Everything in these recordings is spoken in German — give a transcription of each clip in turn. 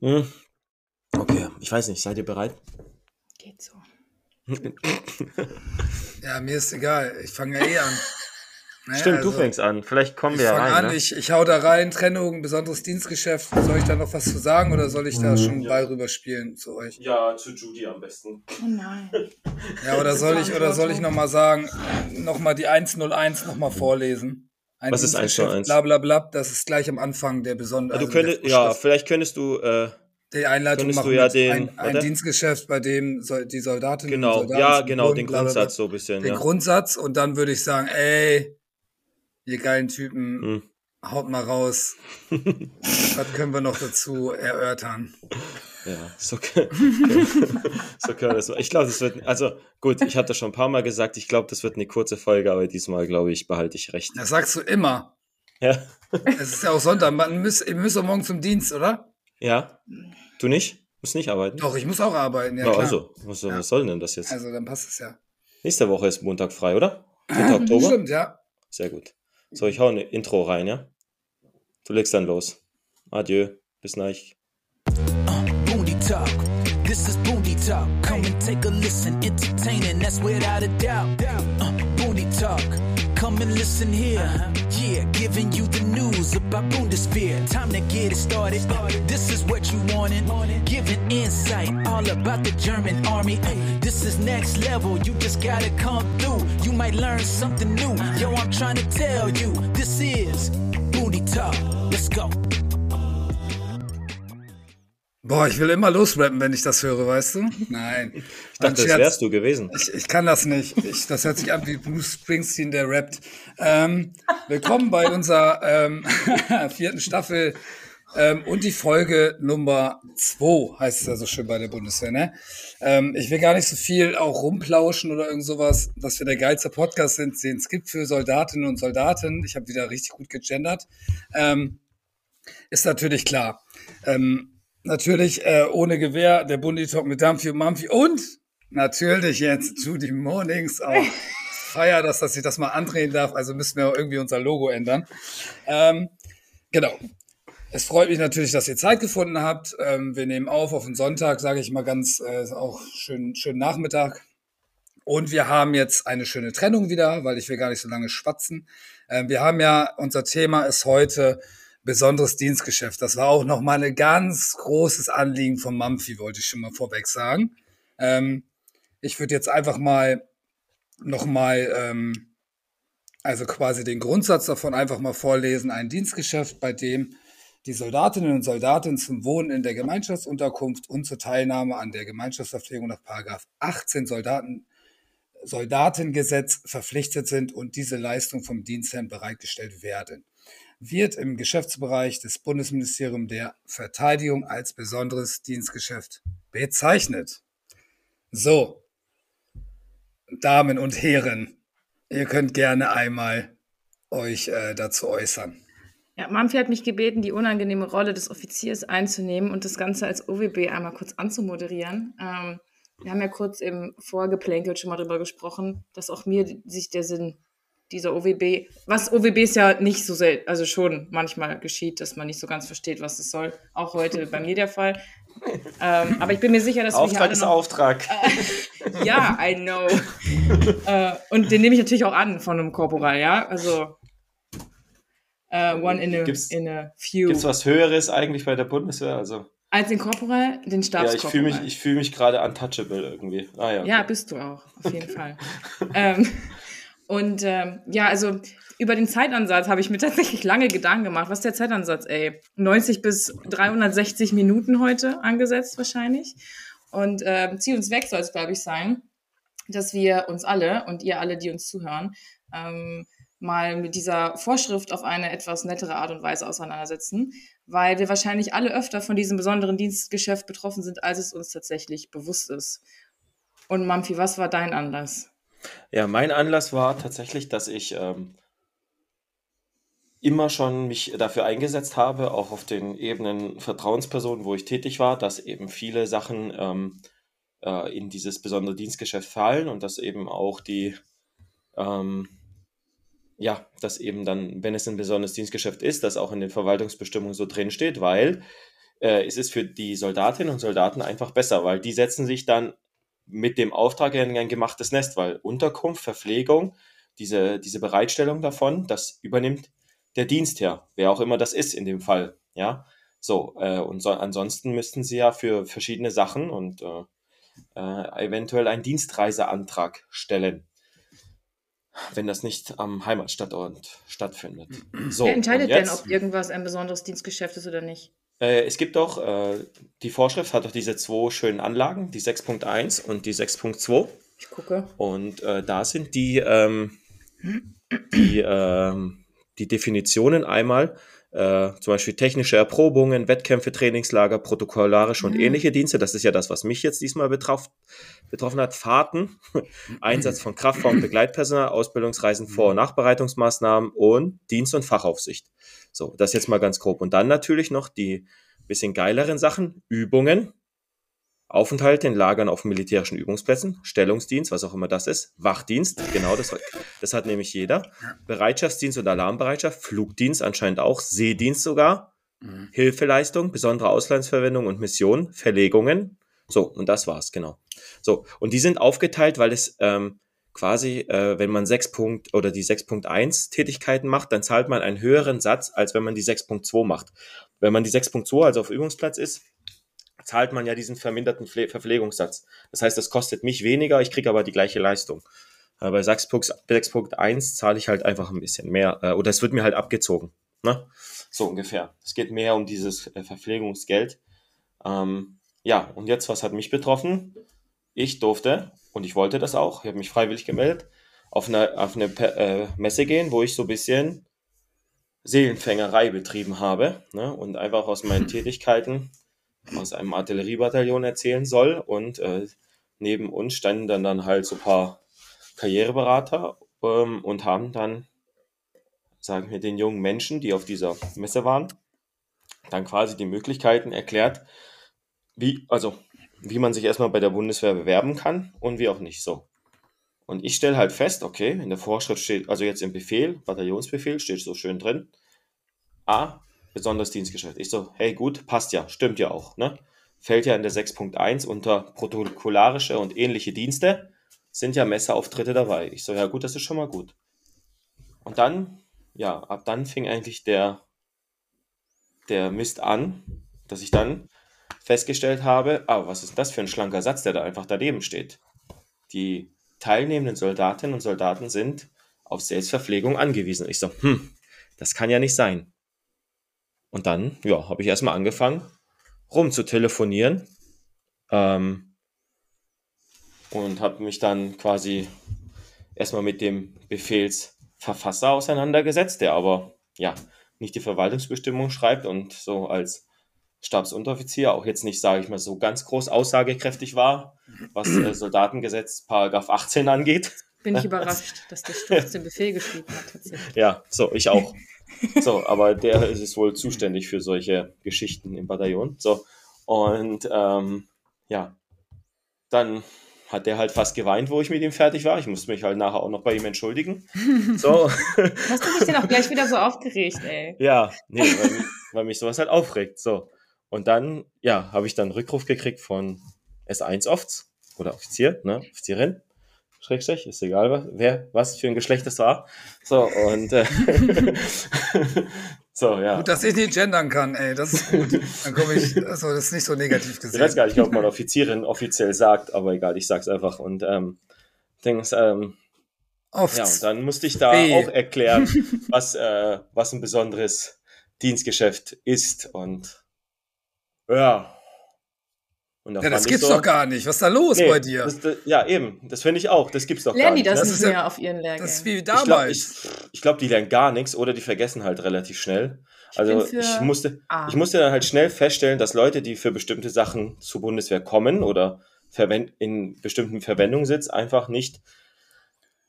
Hm. Okay, ich weiß nicht, seid ihr bereit? Geht so. Ja, mir ist egal. Ich fange ja eh an. Naja, Stimmt, du also, fängst an. Vielleicht kommen Ich wir ja fange rein. an, ne? ich, ich hau da rein, Trennung, besonderes Dienstgeschäft. Soll ich da noch was zu sagen oder soll ich da schon Ball rüberspielen zu euch? Ja, zu Judy am besten. Oh nein. Ja, oder soll ich, oder soll ich nochmal sagen, nochmal die 101 nochmal vorlesen? Ein Was ist Dienstgeschäft, 101? Bla bla bla, das ist gleich am Anfang der besondere. also der könntest, ja, vielleicht könntest du, äh, die Einleitung machen du ja den- ein, ein. Dienstgeschäft, bei dem die Soldatinnen und genau, Soldaten ja, genau, den. Grundsatz so ein bisschen, den ja. Grundsatz und dann würde ich sagen, ey, ihr geilen Typen, Hm. Haut mal raus. Was können wir noch dazu erörtern? Ja, so, können- so können wir das machen. Ich glaube, das wird, also gut, ich hatte schon ein paar Mal gesagt, ich glaube, das wird eine kurze Folge, aber diesmal, glaube ich, behalte ich recht. Das sagst du immer. Ja, Es ist ja auch Sonntag. Man müsst, ihr müsst doch morgen zum Dienst, oder? ja, du nicht? Musst nicht arbeiten? Doch, ich muss auch arbeiten, ja, Ja, klar. also, was, was soll denn das jetzt? Also, dann passt es ja. Nächste Woche ist Montag frei, oder? 4. Oktober? Stimmt, ja. Sehr gut. So, ich hau ein Intro rein, ja? Du legst dann los. Adieu. Bis gleich. Boondy Talk. Come and listen. Entertaining. Uh, here. Yeah, giving you the news about Bundeswehr. Time to get it started. This is what wanted. Giving insight all about the German army. This is next level. You just gotta come through. You might learn something new. Yo, I'm trying to tell you. This is Boondy Talk. Let's go. Boah, ich will immer losrappen, wenn ich das höre, weißt du? Nein. Ich dachte, das wärst du gewesen. Ich, ich kann das nicht. Ich, das hört sich an wie Bruce Springsteen, der rappt. Ähm, willkommen bei unserer ähm, vierten Staffel ähm, und die Folge Nummer zwei heißt es ja so schön bei der Bundeswehr. Ne? Ähm, ich will gar nicht so viel auch rumplauschen oder irgend sowas, dass wir der geilste Podcast sind, den es gibt für Soldatinnen und Soldaten. Ich habe wieder richtig gut gegendert. Ähm, ist natürlich klar. Ähm, natürlich äh, ohne Gewehr, der Bundy-Talk mit Dampfi und Mampfi und natürlich jetzt Judy Mornings auch. Feier, dass, dass ich das mal andrehen darf, also müssen wir irgendwie unser Logo ändern. Ähm, genau. Es freut mich natürlich, dass ihr Zeit gefunden habt. Ähm, wir nehmen auf auf den Sonntag, sage ich mal ganz, äh, auch schön, schönen Nachmittag. Und wir haben jetzt eine schöne Trennung wieder, weil ich will gar nicht so lange schwatzen. Ähm, wir haben ja, unser Thema ist heute besonderes Dienstgeschäft. Das war auch nochmal ein ganz großes Anliegen von Mampfi, wollte ich schon mal vorweg sagen. Ähm, ich würde jetzt einfach mal nochmal, ähm, also quasi den Grundsatz davon einfach mal vorlesen. Ein Dienstgeschäft, bei dem die Soldatinnen und Soldaten zum Wohnen in der Gemeinschaftsunterkunft und zur Teilnahme an der Gemeinschaftsverpflegung nach Paragraph 18 Soldaten, Soldatengesetz verpflichtet sind und diese Leistung vom Dienstherrn bereitgestellt werden wird im Geschäftsbereich des Bundesministeriums der Verteidigung als besonderes Dienstgeschäft bezeichnet. So, Damen und Herren, ihr könnt gerne einmal euch äh, dazu äußern. Ja, Manfred hat mich gebeten, die unangenehme Rolle des Offiziers einzunehmen und das Ganze als OWB einmal kurz anzumoderieren. Ähm, wir haben ja kurz im Vorgeplänkel schon mal darüber gesprochen, dass auch mir sich der Sinn dieser OWB, was OWBs ja nicht so selten, also schon manchmal geschieht, dass man nicht so ganz versteht, was es soll. Auch heute bei mir der Fall. Ähm, aber ich bin mir sicher, dass Auftrag ist noch, Auftrag. Ja, I know. äh, und den nehme ich natürlich auch an von einem Korporal, ja. Also äh, one in a, Gibt's- in a few. Gibt es was Höheres eigentlich bei der Bundeswehr? Also, Als den Korporal, den ja, ich Stabskorporal. fühle mich, ich fühl mich gerade untouchable irgendwie. Ah, ja, Ja, okay. bist du auch, auf jeden Fall. ähm, und ähm, ja, also über den Zeitansatz habe ich mir tatsächlich lange Gedanken gemacht. Was ist der Zeitansatz, ey? 90 bis 360 Minuten heute angesetzt wahrscheinlich. Und ähm, Ziel und Zweck soll es, glaube ich, sein, dass wir uns alle und ihr alle, die uns zuhören, ähm, mal mit dieser Vorschrift auf eine etwas nettere Art und Weise auseinandersetzen, weil wir wahrscheinlich alle öfter von diesem besonderen Dienstgeschäft betroffen sind, als es uns tatsächlich bewusst ist. Und Mampfi, was war dein Anlass? Ja, mein Anlass war tatsächlich, dass ich ähm, immer schon mich dafür eingesetzt habe, auch auf den Ebenen Vertrauenspersonen, wo ich tätig war, dass eben viele Sachen ähm, äh, in dieses besondere Dienstgeschäft fallen und dass eben auch die, ähm, ja, dass eben dann, wenn es ein besonderes Dienstgeschäft ist, das auch in den Verwaltungsbestimmungen so drin steht, weil äh, ist es für die Soldatinnen und Soldaten einfach besser, weil die setzen sich dann mit dem Auftrag in ein gemachtes Nest, weil Unterkunft, Verpflegung, diese, diese Bereitstellung davon, das übernimmt der Dienstherr, wer auch immer das ist in dem Fall, ja. So, äh, und so, ansonsten müssten sie ja für verschiedene Sachen und äh, äh, eventuell einen Dienstreiseantrag stellen, wenn das nicht am Heimatstadtort stattfindet. So, Wer entscheidet und denn, jetzt- ob irgendwas ein besonderes Dienstgeschäft ist oder nicht? Äh, es gibt doch, äh, die Vorschrift hat doch diese zwei schönen Anlagen, die 6.1 und die 6.2. Ich gucke. Und äh, da sind die, ähm, die, ähm, die Definitionen einmal, äh, zum Beispiel technische Erprobungen, Wettkämpfe, Trainingslager, protokollarische und Mhm. ähnliche Dienste. Das ist ja das, was mich jetzt diesmal betroff, betroffen hat. Fahrten, Einsatz von Kraftfahrer und Begleitpersonal, Ausbildungsreisen, Vor- und Nachbereitungsmaßnahmen und Dienst- und Fachaufsicht. So, das jetzt mal ganz grob. Und dann natürlich noch die bisschen geileren Sachen, Übungen, Aufenthalte in Lagern auf militärischen Übungsplätzen, Stellungsdienst, was auch immer das ist, Wachdienst, genau, das, das hat nämlich jeder, Bereitschaftsdienst und Alarmbereitschaft, Flugdienst anscheinend auch, Seedienst sogar, Mhm. Hilfeleistung, besondere Auslandsverwendung und Mission, Verlegungen. So, und das war's, genau. So, und die sind aufgeteilt, weil es ähm, quasi, äh, wenn man 6 Punkt oder die 6.1 Tätigkeiten macht, dann zahlt man einen höheren Satz, als wenn man die 6.2 macht. Wenn man die 6.2, also auf Übungsplatz ist, zahlt man ja diesen verminderten Pfle Verpflegungssatz. Das heißt, das kostet mich weniger, ich kriege aber die gleiche Leistung. Äh, bei 6.1 zahle ich halt einfach ein bisschen mehr äh, oder es wird mir halt abgezogen. Ne? So ungefähr. Es geht mehr um dieses äh, Verpflegungsgeld. Ähm, ja, und jetzt, was hat mich betroffen? Ich durfte, und ich wollte das auch, ich habe mich freiwillig gemeldet, auf eine, auf eine äh, Messe gehen, wo ich so ein bisschen Seelenfängerei betrieben habe ne? und einfach aus meinen Tätigkeiten aus einem Artilleriebataillon erzählen soll. Und äh, neben uns standen dann, dann halt so ein paar Karriereberater ähm, und haben dann, sagen wir, den jungen Menschen, die auf dieser Messe waren, dann quasi die Möglichkeiten erklärt, wie, also, wie man sich erstmal bei der Bundeswehr bewerben kann und wie auch nicht so. Und ich stelle halt fest, okay, in der Vorschrift steht, also jetzt im Befehl, Bataillonsbefehl, steht so schön drin, A, besonderes Dienstgeschäft. Ich so, hey gut, passt ja, stimmt ja auch, ne? Fällt ja in der 6.1 unter protokollarische und ähnliche Dienste, sind ja Messeauftritte dabei. Ich so, ja gut, das ist schon mal gut. Und dann, ja, ab dann fing eigentlich der, der Mist an, dass ich dann festgestellt habe, ah, was ist das für ein schlanker Satz, der da einfach daneben steht. Die teilnehmenden Soldatinnen und Soldaten sind auf Selbstverpflegung angewiesen. Ich so, hm, das kann ja nicht sein. Und dann, ja, habe ich erstmal angefangen, rum zu telefonieren. Ähm, und habe mich dann quasi erstmal mit dem Befehlsverfasser auseinandergesetzt, der aber ja nicht die Verwaltungsbestimmung schreibt und so als Stabsunteroffizier auch jetzt nicht, sage ich mal, so ganz groß aussagekräftig war, was äh, Soldatengesetz Paragraph 18 angeht. Bin ich überrascht, dass der Sturz den Befehl geschrieben hat, tatsächlich. Ja, so, ich auch. So, aber der ist es wohl zuständig für solche Geschichten im Bataillon. So, und ähm, ja, dann hat der halt fast geweint, wo ich mit ihm fertig war. Ich musste mich halt nachher auch noch bei ihm entschuldigen. So, Hast du dich denn auch gleich wieder so aufgeregt, ey? ja, nee, weil, mich- weil mich sowas halt aufregt. So, und dann, ja, habe ich dann einen Rückruf gekriegt von S1-Ofts oder Offizier, ne, Offizierin. Schrägstrich, ist egal, was, wer, was für ein Geschlecht das war. So, und äh, so, ja. Gut, dass ich nicht gendern kann, ey, das ist gut. Dann komme ich, also das ist nicht so negativ Ich weiß gesehen. gar nicht, ob man Offizierin offiziell sagt, aber egal, ich sag's einfach. Und ähm, Dings, ähm, Oft. ja, und dann musste ich da Hey. auch erklären, was, äh, was ein besonderes Dienstgeschäft ist. Und ja. Und da ja, das ich gibt's so, doch gar nicht. Was ist da los Nee, bei dir? Das, das, ja, eben, das finde ich auch. Das gibt's doch Lernen die gar nicht. das, Das nicht ist ja- mehr auf ihren Lehrgängen? Das ist wie Ich glaube, damals. ich, ich glaub, die lernen gar nichts oder die vergessen halt relativ schnell. Also für ich musste, ich musste dann halt schnell feststellen, dass Leute, die für bestimmte Sachen zur Bundeswehr kommen oder in bestimmten Verwendungen sitzen, einfach nicht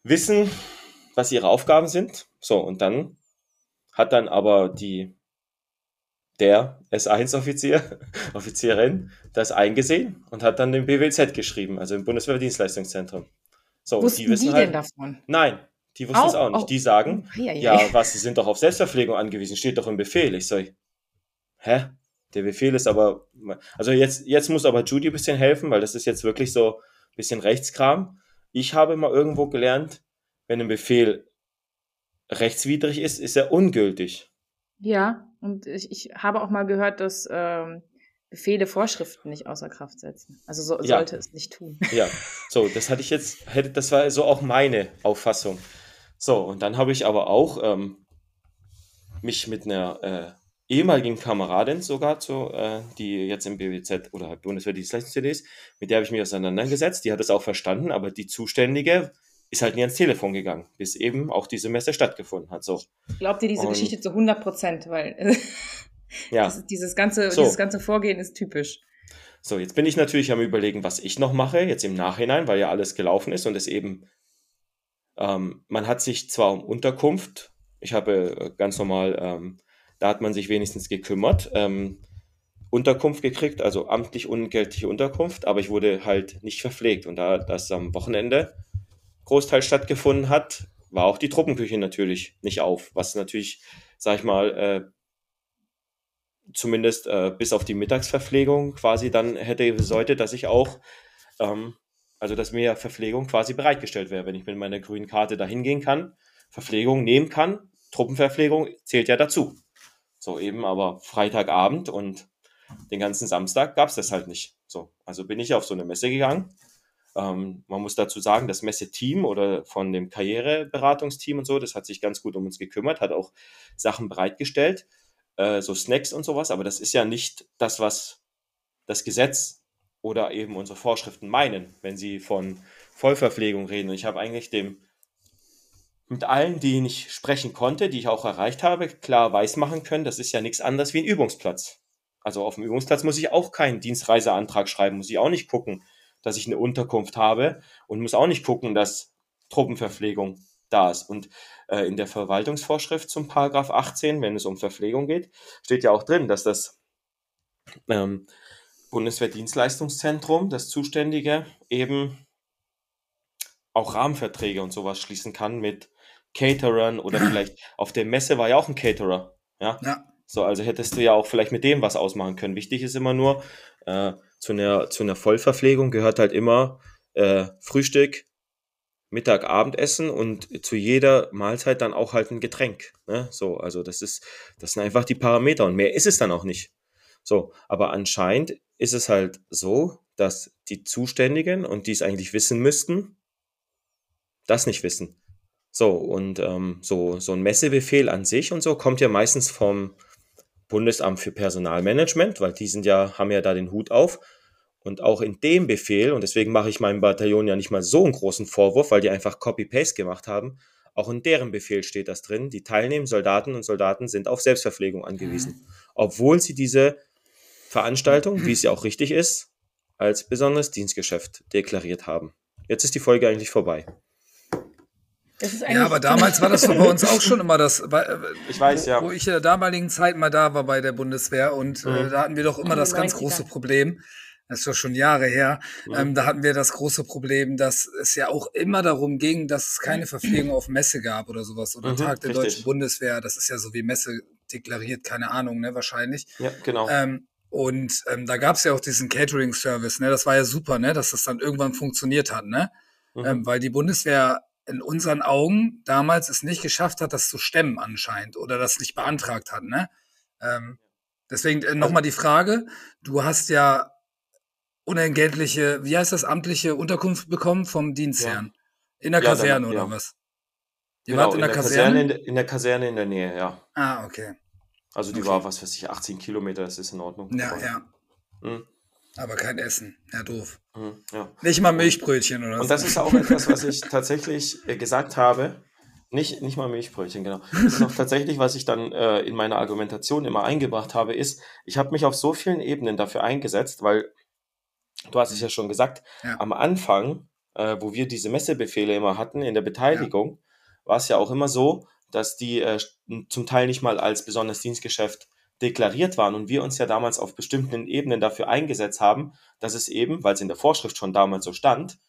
wissen, was ihre Aufgaben sind. So, und dann hat dann aber die der S1-Offizier, Offizierin, das eingesehen und hat dann den BWZ geschrieben, also im Bundeswehrdienstleistungszentrum. So, Wussten die, wissen denn halt, davon? Nein, die wussten es Auch- nicht. auch- Die sagen, Oh, hei, ja, hei. was, sie sind doch auf Selbstverpflegung angewiesen, steht doch im Befehl. Ich so, hä? Der Befehl ist aber, also jetzt, jetzt muss aber Judy ein bisschen helfen, weil das ist jetzt wirklich so ein bisschen Rechtskram. Ich habe mal irgendwo gelernt, wenn ein Befehl rechtswidrig ist, ist er ungültig. Ja, und ich, ich habe auch mal gehört, dass ähm, Befehle Vorschriften nicht außer Kraft setzen. Also so, Ja. sollte es nicht tun. Ja, so, das hatte ich jetzt, hätte, das war so auch meine Auffassung. So, und dann habe ich aber auch ähm, mich mit einer äh, ehemaligen Kameradin sogar, zu, äh, die jetzt im BWZ oder Bundeswehrdienstleistungs-CD ist, mit der habe ich mich auseinandergesetzt. Die hat es auch verstanden, aber die Zuständige ist halt nie ans Telefon gegangen, bis eben auch diese Messe stattgefunden hat. So, Glaubt ihr diese Und- Geschichte zu 100 Prozent, weil ja. das, dieses, ganze, So. dieses ganze Vorgehen ist typisch. So, jetzt bin ich natürlich am überlegen, was ich noch mache, jetzt im Nachhinein, weil ja alles gelaufen ist und es eben, ähm, man hat sich zwar um Unterkunft, ich habe äh, ganz normal, ähm, da hat man sich wenigstens gekümmert, ähm, Unterkunft gekriegt, also amtlich unentgeltliche Unterkunft, aber ich wurde halt nicht verpflegt und da das am Wochenende Großteil stattgefunden hat, war auch die Truppenküche natürlich nicht auf, was natürlich, sag ich mal, äh, zumindest äh, bis auf die Mittagsverpflegung quasi dann hätte bedeutet, dass ich auch, ähm, also dass mir Verpflegung quasi bereitgestellt wäre, wenn ich mit meiner grünen Karte da hingehen kann, Verpflegung nehmen kann, Truppenverpflegung zählt ja dazu. So eben aber Freitagabend und den ganzen Samstag gab es das halt nicht. So, also bin ich auf so eine Messe gegangen. Ähm, man muss dazu sagen, das Messeteam oder von dem Karriereberatungsteam und so, das hat sich ganz gut um uns gekümmert, hat auch Sachen bereitgestellt äh, so Snacks und sowas, aber das ist ja nicht das, was das Gesetz oder eben unsere Vorschriften meinen, wenn sie von Vollverpflegung reden. Und ich habe eigentlich dem mit allen, die ich sprechen konnte, die ich auch erreicht habe, klar weismachen können, das ist ja nichts anderes wie ein Übungsplatz. Also auf dem Übungsplatz muss ich auch keinen Dienstreiseantrag schreiben, muss ich auch nicht gucken, dass ich eine Unterkunft habe und muss auch nicht gucken, dass Truppenverpflegung da ist. Und äh, in der Verwaltungsvorschrift zum Paragraph 18, wenn es um Verpflegung geht, steht ja auch drin, dass das ähm, Bundeswehrdienstleistungszentrum, das Zuständige, eben auch Rahmenverträge und sowas schließen kann mit Caterern oder vielleicht auf der Messe war ja auch ein Caterer. Ja. Ja. So, also hättest du ja auch vielleicht mit dem was ausmachen können. Wichtig ist immer nur, äh, zu einer, zu einer Vollverpflegung gehört halt immer äh, Frühstück, Mittag, Abendessen und zu jeder Mahlzeit dann auch halt ein Getränk. Ne? So, also das ist, das sind einfach die Parameter und mehr ist es dann auch nicht. So, aber anscheinend ist es halt so, dass die Zuständigen und die es eigentlich wissen müssten, das nicht wissen. So, und ähm, so, so ein Messebefehl an sich und so kommt ja meistens vom Bundesamt für Personalmanagement, weil die sind ja, haben ja da den Hut auf. Und auch in dem Befehl, und deswegen mache ich meinem Bataillon ja nicht mal so einen großen Vorwurf, weil die einfach Copy-Paste gemacht haben, auch in deren Befehl steht das drin. Die teilnehmenden Soldaten und Soldaten sind auf Selbstverpflegung angewiesen. Obwohl sie diese Veranstaltung, wie es ja auch richtig ist, als besonderes Dienstgeschäft deklariert haben. Jetzt ist die Folge eigentlich vorbei. Das ist Ja, aber damals war das doch bei uns auch schon immer das, weil, Ich weiß, ja. wo ich in der damaligen Zeit mal da war bei der Bundeswehr und äh, Mhm. da hatten wir doch immer das ganz 90ern. große Problem, das ist doch schon Jahre her, Mhm. ähm, da hatten wir das große Problem, dass es ja auch immer darum ging, dass es keine Verpflegung auf Messe gab oder sowas oder Mhm, Tag der richtig. Deutschen Bundeswehr, das ist ja so wie Messe deklariert, keine Ahnung, ne, wahrscheinlich. Ja, genau. Ähm, und ähm, da gab es ja auch diesen Catering-Service, ne? Das war ja super, ne? Dass das dann irgendwann funktioniert hat, ne? Mhm. Ähm, weil die Bundeswehr in unseren Augen damals es nicht geschafft hat, das zu stemmen anscheinend oder das nicht beantragt hat, ne? Ähm, deswegen äh, nochmal die Frage, du hast ja unentgeltliche, wie heißt das, amtliche Unterkunft bekommen vom Dienstherrn. In der Ja, dann- Kaserne oder ja. was? Ihr genau, wart in der Kaserne? in, der, in der Kaserne in der Nähe, ja. ah, okay. Also die Okay. war, was weiß ich, 18 Kilometer, das ist in Ordnung. Ja, ja. Mhm. Aber kein Essen. Ja, doof. Mhm, ja. Nicht mal Milchbrötchen oder Und so. das ist auch etwas, was ich tatsächlich äh, gesagt habe. Nicht, nicht mal Milchbrötchen, genau. Das ist auch tatsächlich, was ich dann äh, in meiner Argumentation immer eingebracht habe, ist, ich habe mich auf so vielen Ebenen dafür eingesetzt, weil du hast es ja schon gesagt, Ja. am Anfang, äh, wo wir diese Messebefehle immer hatten in der Beteiligung, war es ja auch immer so, dass die äh, zum Teil nicht mal als besonderes Dienstgeschäft deklariert waren und wir uns ja damals auf bestimmten Ebenen dafür eingesetzt haben, dass es eben, weil es in der Vorschrift schon damals so stand,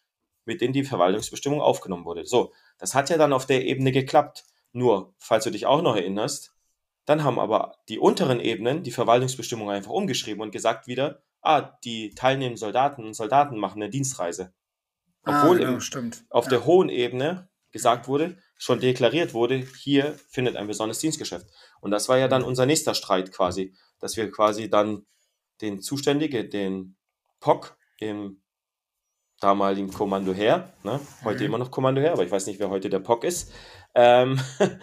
mit in die Verwaltungsbestimmung aufgenommen wurde. So, das hat ja dann auf der Ebene geklappt. Nur, falls du dich auch noch erinnerst, Dann haben aber die unteren Ebenen die Verwaltungsbestimmung einfach umgeschrieben und gesagt wieder, ah, die teilnehmenden Soldaten und Soldaten machen eine Dienstreise. Obwohl ah, genau, im, stimmt. auf ja. der hohen Ebene gesagt wurde, schon deklariert wurde, hier findet ein besonderes Dienstgeschäft. Und das war ja dann unser nächster Streit quasi, dass wir quasi dann den Zuständige, den POC im damaligen Kommando her, ne? heute Mhm. immer noch Kommando her, aber ich weiß nicht, wer heute der POC ist, ähm,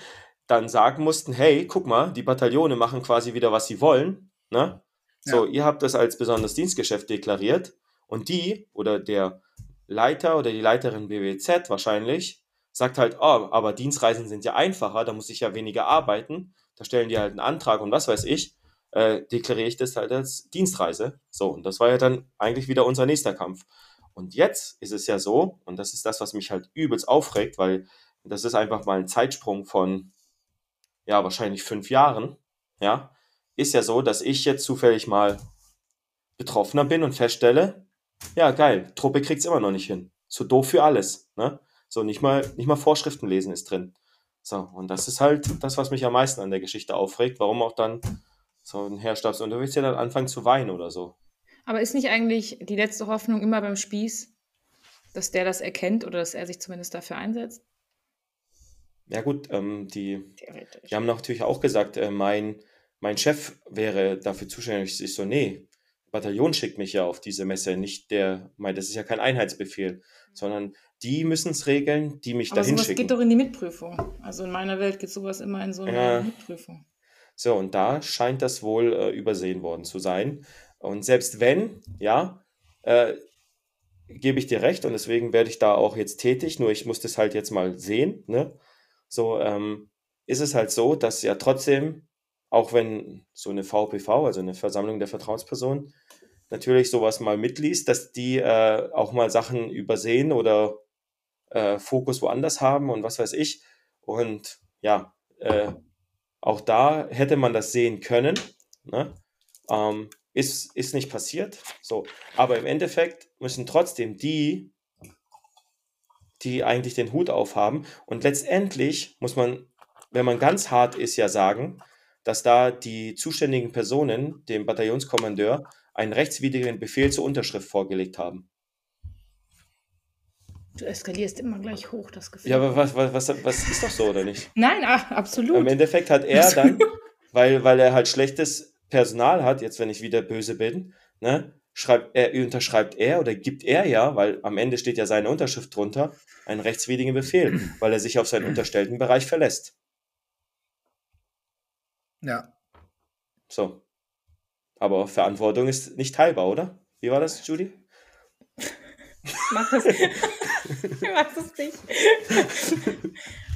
dann sagen mussten, hey, guck mal, die Bataillone machen quasi wieder, was sie wollen. Ne? So, ihr habt das als besonderes Dienstgeschäft deklariert und die oder der Leiter oder die Leiterin BWZ wahrscheinlich sagt halt, oh, aber Dienstreisen sind ja einfacher, da muss ich ja weniger arbeiten, da stellen die halt einen Antrag und was weiß ich, äh, deklariere ich das halt als Dienstreise. So, und das war ja dann eigentlich wieder unser nächster Kampf. Und jetzt ist es ja so, und das ist das, was mich halt übelst aufregt, weil das ist einfach mal ein Zeitsprung von, ja, wahrscheinlich fünf Jahren, ja, ist ja so, dass ich jetzt zufällig mal Betroffener bin und feststelle, ja, geil, Truppe kriegt's immer noch nicht hin. So doof für alles, ne? So, nicht mal, nicht mal Vorschriften lesen ist drin. So, und das ist halt das, was mich am meisten an der Geschichte aufregt, warum auch dann so ein Herr Stabsunteroffizier dann anfangen zu weinen oder so. Aber ist nicht eigentlich die letzte Hoffnung immer beim Spieß, dass der das erkennt oder dass er sich zumindest dafür einsetzt? Ja gut, ähm, die, die haben natürlich auch gesagt, äh, mein, mein Chef wäre dafür zuständig. Ich so, nee, Bataillon schickt mich ja auf diese Messe, nicht der, mein, das ist ja kein Einheitsbefehl, sondern die müssen es regeln, die mich Aber dahin sowas schicken. geht doch in die Mitprüfung. Also in meiner Welt geht sowas immer in so eine Ja. Mitprüfung. So, und da scheint das wohl äh, übersehen worden zu sein. Und selbst wenn, ja, äh, gebe ich dir recht und deswegen werde ich da auch jetzt tätig, nur ich muss das halt jetzt mal sehen, ne? So, ähm, ist es halt so, dass ja trotzdem, auch wenn so eine VPV, also eine Versammlung der Vertrauenspersonen, natürlich sowas mal mitliest, dass die äh, auch mal Sachen übersehen oder äh, Fokus woanders haben und was weiß ich. Und ja, äh, auch da hätte man das sehen können. Ne? Ähm, ist, ist nicht passiert. So. Aber im Endeffekt müssen trotzdem die, die eigentlich den Hut aufhaben. Und letztendlich muss man, wenn man ganz hart ist, ja sagen, dass da die zuständigen Personen dem Bataillonskommandeur einen rechtswidrigen Befehl zur Unterschrift vorgelegt haben. Du eskalierst immer gleich hoch, das Gefühl. Ja, aber was, was, was, was ist doch so, oder nicht? Nein, ah, absolut. Im Endeffekt hat er dann, weil, weil er halt schlechtes Personal hat, jetzt wenn ich wieder böse bin, ne, schreibt er, unterschreibt er oder gibt er ja, weil am Ende steht ja seine Unterschrift drunter, einen rechtswidrigen Befehl, weil er sich auf seinen unterstellten Bereich verlässt. Ja. So. Aber Verantwortung ist nicht teilbar, oder? Wie war das, Judy? Mach das. ich mach das nicht.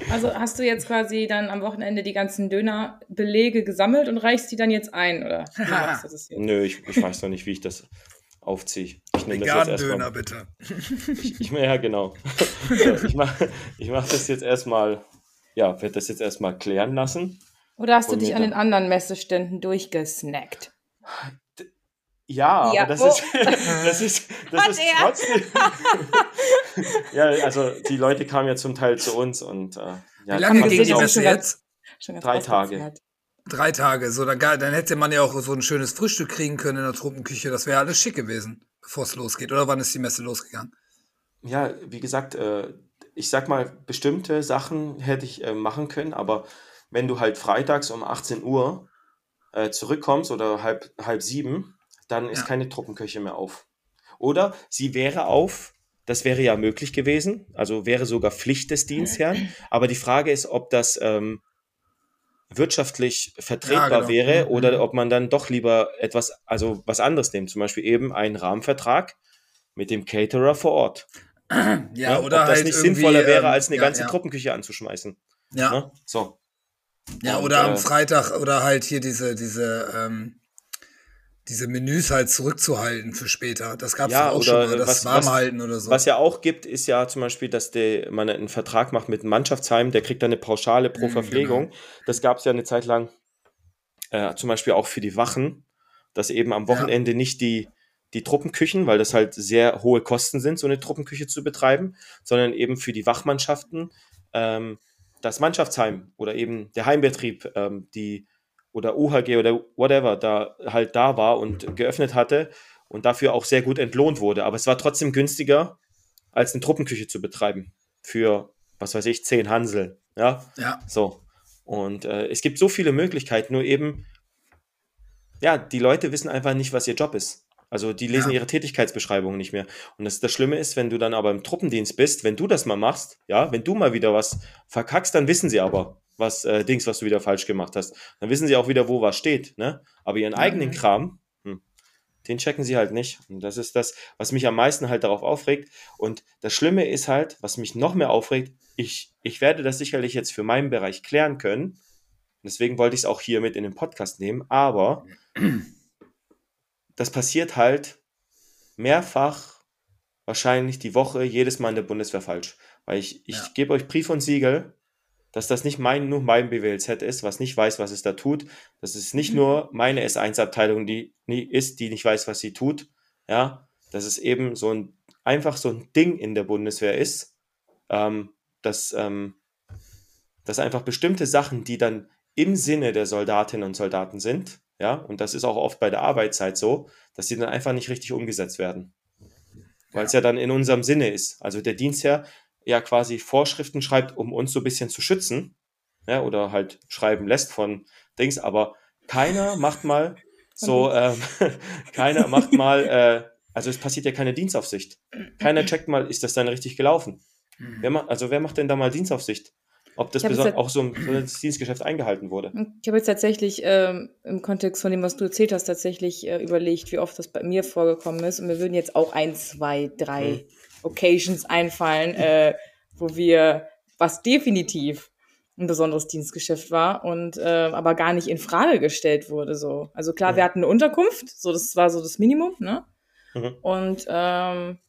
also hast du jetzt quasi dann am Wochenende die ganzen Dönerbelege gesammelt und reichst die dann jetzt ein, oder? Wie machst du das jetzt? Nö, ich, ich weiß noch nicht, wie ich das aufziehe. Ich nehme das jetzt erstmal. Döner, bitte. Ich, ich, ja, genau. Ich mache ich mach das jetzt erstmal, ja, werde das jetzt erstmal klären lassen. Oder hast du dich an den anderen Messeständen durchgesnackt? Ja, Ja, aber das wo- ist, das ist, das Hat ist er? trotzdem. ja, also die Leute kamen ja zum Teil zu uns und äh, ja, Wie lange ging die Messe schon ganz- jetzt? Schon ganz Drei ausgezehrt. Drei Tage. So, dann, dann hätte man ja auch so ein schönes Frühstück kriegen können in der Truppenküche. Das wäre alles schick gewesen, bevor es losgeht. Oder wann ist die Messe losgegangen? Ja, wie gesagt, äh, ich sag mal, bestimmte Sachen hätte ich äh, machen können, aber wenn du halt freitags um 18 Uhr äh, zurückkommst oder halb, halb sieben, dann ist Ja. keine Truppenküche mehr auf. Oder sie wäre auf, das wäre ja möglich gewesen, also wäre sogar Pflicht des Dienstherrn, aber die Frage ist, ob das ähm, wirtschaftlich vertretbar genau. wäre oder ob man dann doch lieber etwas, also was anderes nimmt, zum Beispiel eben einen Rahmenvertrag mit dem Caterer vor Ort. Ja, Ja, oder ob das halt nicht sinnvoller wäre, ähm, als eine ja, ganze ja. Truppenküche anzuschmeißen. Ja, Ne? So. Ja Und, oder am äh, Freitag oder halt hier diese, diese, ähm, diese Menüs halt zurückzuhalten für später. Das gab es Ja, auch oder, schon mal, äh, das was- warm halten oder so. Was ja auch gibt, ist ja zum Beispiel, dass der, man einen Vertrag macht mit einem Mannschaftsheim, der kriegt dann eine Pauschale pro Mhm, Verpflegung. Das gab es ja eine Zeit lang äh, zum Beispiel auch für die Wachen, dass eben am Ja. Wochenende nicht die, die Truppenküchen, weil das halt sehr hohe Kosten sind, so eine Truppenküche zu betreiben, sondern eben für die Wachmannschaften ähm, das Mannschaftsheim oder eben der Heimbetrieb, ähm, die oder UHG oder whatever da halt da war und geöffnet hatte und dafür auch sehr gut entlohnt wurde. Aber es war trotzdem günstiger, als eine Truppenküche zu betreiben. Für, was weiß ich, zehn Hansel. Ja. Ja. So. Und äh, es gibt so viele Möglichkeiten, nur eben, ja, die Leute wissen einfach nicht, was ihr Job ist. Also die lesen Ja. ihre Tätigkeitsbeschreibung nicht mehr. Und das, das Schlimme ist, wenn du dann aber im Truppendienst bist, wenn du das mal machst, ja, wenn du mal wieder was verkackst, dann wissen sie aber, was äh, Dings, was du wieder falsch gemacht hast. Dann wissen sie auch wieder, wo was steht. Ne? Aber ihren eigenen. Kram, hm, den checken sie halt nicht. Und das ist das, was mich am meisten halt darauf aufregt. Und das Schlimme ist halt, was mich noch mehr aufregt, ich, ich werde das sicherlich jetzt für meinen Bereich klären können. Deswegen wollte ich es auch hier mit in den Podcast nehmen. Aber das passiert halt mehrfach, wahrscheinlich die Woche, jedes Mal in der Bundeswehr falsch. Weil ich, ich Ja. gebe euch Brief und Siegel, dass das nicht mein, nur mein BWLZ ist, was nicht weiß, was es da tut. Dass es nicht nur meine S1-Abteilung die, nie ist, die nicht weiß, was sie tut. Ja, dass es eben so ein, einfach so ein Ding in der Bundeswehr ist, ähm, dass, ähm, dass einfach bestimmte Sachen, die dann im Sinne der Soldatinnen und Soldaten sind, ja, und das ist auch oft bei der Arbeitszeit so, dass die dann einfach nicht richtig umgesetzt werden. Weil es ja dann in unserem Sinne ist. Also der Dienstherr ja quasi Vorschriften schreibt, um uns so ein bisschen zu schützen, ja, oder halt schreiben lässt von Dings, aber keiner macht mal so, ähm, keiner macht mal, äh, also es passiert ja keine Dienstaufsicht. Keiner checkt mal, ist das dann richtig gelaufen? Wer macht, also wer macht denn da mal Dienstaufsicht? Ob das auch so im Dienstgeschäft eingehalten wurde. Ich habe jetzt tatsächlich ähm, im Kontext von dem, was du erzählt hast, tatsächlich äh, überlegt, wie oft das bei mir vorgekommen ist. Und mir würden jetzt auch ein, zwei, drei Mhm. Occasions einfallen, äh, wo wir, was definitiv ein besonderes Dienstgeschäft war und äh, aber gar nicht in Frage gestellt wurde. So. Also klar, Mhm. wir hatten eine Unterkunft, so das war so das Minimum, ne? Mhm. Und ähm,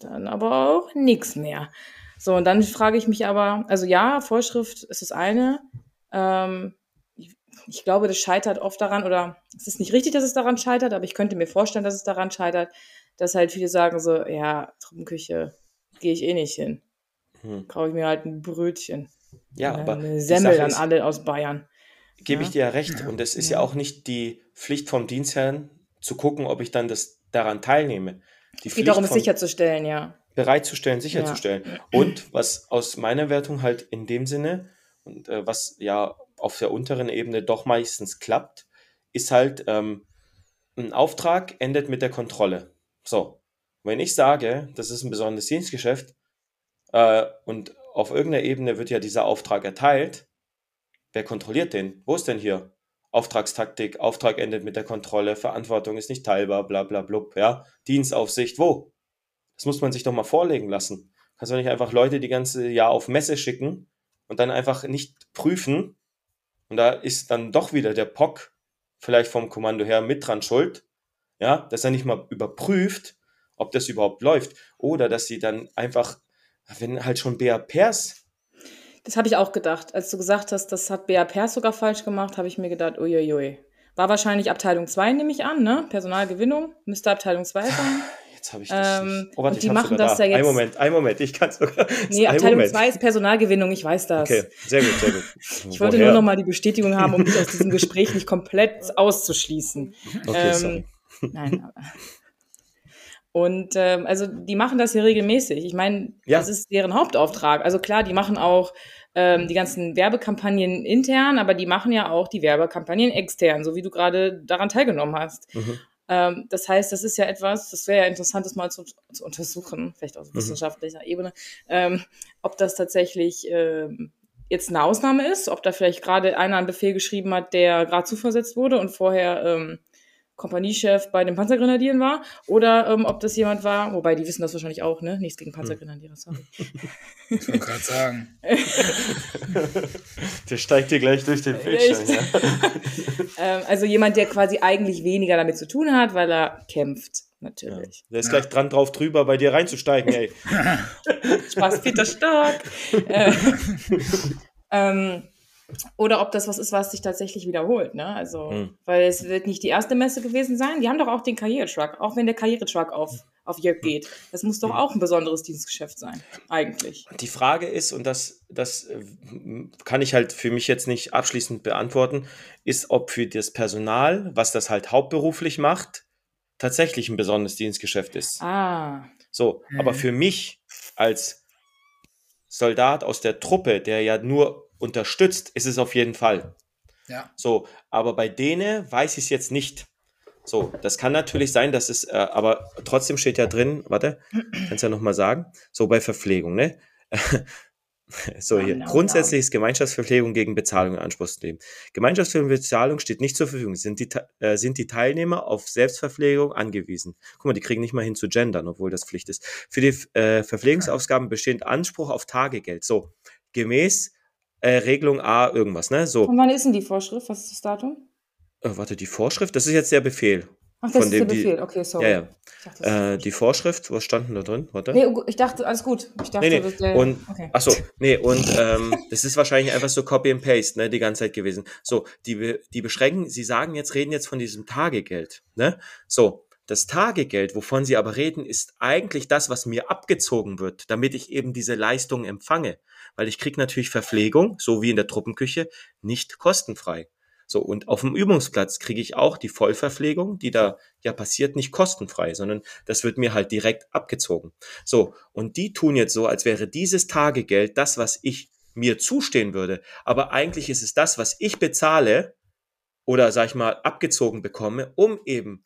dann aber auch nichts mehr. So, und dann frage ich mich aber, also ja, Vorschrift ist das eine. Ähm, ich, ich glaube, das scheitert oft daran, oder es ist nicht richtig, dass es daran scheitert, aber ich könnte mir vorstellen, dass es daran scheitert, dass halt viele sagen so, ja, Truppenküche gehe ich eh nicht hin. Hm. Kaufe ich mir halt ein Brötchen. Ja, aber eine Semmel ist- alle aus Bayern. gebe Ja. ich dir ja recht. Und es ist ja Ja. auch nicht die Pflicht vom Dienstherrn zu gucken, ob ich dann das daran teilnehme. Die Es geht darum, es sicherzustellen, ja. Bereitzustellen, sicherzustellen. Und was aus meiner Wertung halt in dem Sinne, und äh, was ja auf der unteren Ebene doch meistens klappt, ist halt, ähm, ein Auftrag endet mit der Kontrolle. So, wenn ich sage, das ist ein besonderes Dienstgeschäft äh, und auf irgendeiner Ebene wird ja dieser Auftrag erteilt, wer kontrolliert den? Wo ist denn hier? Auftragstaktik, Auftrag endet mit der Kontrolle, Verantwortung ist nicht teilbar, bla bla blub, ja. Dienstaufsicht, wo? Das muss man sich doch mal vorlegen lassen. Kannst du nicht einfach Leute die ganze Jahr auf Messe schicken und dann einfach nicht prüfen. Und da ist dann doch wieder der POC vielleicht vom Kommando her mit dran schuld. Ja, dass er nicht mal überprüft, ob das überhaupt läuft. Oder dass sie dann einfach, wenn halt schon BAPers, Das habe ich auch gedacht. Als du gesagt hast, das hat Bea Pers sogar falsch gemacht, habe ich mir gedacht, uiuiui. War wahrscheinlich Abteilung 2, nehme ich an, ne? Personalgewinnung. Müsste Abteilung 2 sein. jetzt habe ich das Ähm, nicht. Oh, warte, und die machen das da. ja jetzt- Ein Moment, ein Moment, ich kann es sogar. Nee, Abteilung Moment. 2 ist Personalgewinnung, ich weiß das. Okay, sehr gut, sehr gut. Ich wollte nur noch mal die Bestätigung haben, um dich aus diesem Gespräch nicht komplett auszuschließen. Okay, ähm, sorry. Nein. aber- Und ähm, also die machen das ja regelmäßig. Ich meine, Ja. das ist deren Hauptauftrag. Also klar, die machen auch ähm, die ganzen Werbekampagnen intern, aber die machen ja auch die Werbekampagnen extern, so wie du gerade daran teilgenommen hast. Mhm. Ähm, das heißt, das ist ja etwas, das wäre ja interessant, das mal zu, zu untersuchen, vielleicht auf Mhm. wissenschaftlicher Ebene, ähm, ob das tatsächlich ähm, jetzt eine Ausnahme ist, ob da vielleicht gerade einer einen Befehl geschrieben hat, der gerade zuversetzt wurde und vorher ähm, Kompaniechef bei den Panzergrenadieren war, oder ähm, ob das jemand war, wobei die wissen das wahrscheinlich auch, ne? Nichts gegen Panzergrenadiere, sorry. Ich wollte gerade sagen. Der steigt dir gleich durch den Bildschirm. Ja. ähm, also jemand, der quasi eigentlich weniger damit zu tun hat, weil er kämpft, Ja. natürlich. Der ist gleich dran drauf drüber, bei dir reinzusteigen, ey. Spaß, Peter Stark. äh, ähm, oder ob das was ist, was sich tatsächlich wiederholt, ne? Also, Hm. weil es wird nicht die erste Messe gewesen sein. Die haben doch auch den Karrieretruck, auch wenn der Karrieretruck auf auf Jörg geht. Das muss doch auch ein besonderes Dienstgeschäft sein, eigentlich. Die Frage ist, und das, das äh, kann ich halt für mich jetzt nicht abschließend beantworten, ist, ob für das Personal, was das halt hauptberuflich macht, tatsächlich ein besonderes Dienstgeschäft ist. Ah. So, Mhm. aber für mich als Soldat aus der Truppe, der ja nur unterstützt, ist es auf jeden Fall. Ja. So, aber bei denen weiß ich es jetzt nicht. So, das kann natürlich sein, dass es, äh, aber trotzdem steht ja drin, warte, kannst ja nochmal sagen, so bei Verpflegung, ne? so hier, Genau, grundsätzlich ist Gemeinschaftsverpflegung gegen Bezahlung in Anspruch zu nehmen. Gemeinschaftsverpflegung Bezahlung steht nicht zur Verfügung. Sind die, äh, sind die Teilnehmer auf Selbstverpflegung angewiesen? Guck mal, die kriegen nicht mal hin zu gendern, obwohl das Pflicht ist. Für die äh, Verpflegungsausgaben besteht Anspruch auf Tagegeld. So, gemäß äh, Regelung A irgendwas, ne? So, Und wann ist denn die Vorschrift? Was ist das Datum? äh, warte, die Vorschrift, das ist jetzt der Befehl. Ach, das ist der dem die- Befehl. Okay, sorry. Ja, ja. Dachte, das Äh, die Vorschrift, was stand denn da drin? Warte. Nee, ich dachte, alles gut. Ich dachte, Nee, nee. dass der. Und, okay. ach so, nee, und ähm, das ist wahrscheinlich einfach so Copy and Paste, ne, die ganze Zeit gewesen. So, die, die beschränken, sie sagen jetzt, reden jetzt von diesem Tagegeld, ne? So, das Tagegeld, wovon sie aber reden, ist eigentlich das, was mir abgezogen wird, damit ich eben diese Leistung empfange. Weil ich krieg natürlich Verpflegung, so wie in der Truppenküche, nicht kostenfrei. So, und auf dem Übungsplatz kriege ich auch die Vollverpflegung, die da ja passiert, nicht kostenfrei, sondern das wird mir halt direkt abgezogen. So, und die tun jetzt so, als wäre dieses Tagegeld das, was ich mir zustehen würde. Aber eigentlich ist es das, was ich bezahle oder, sag ich mal, abgezogen bekomme, um eben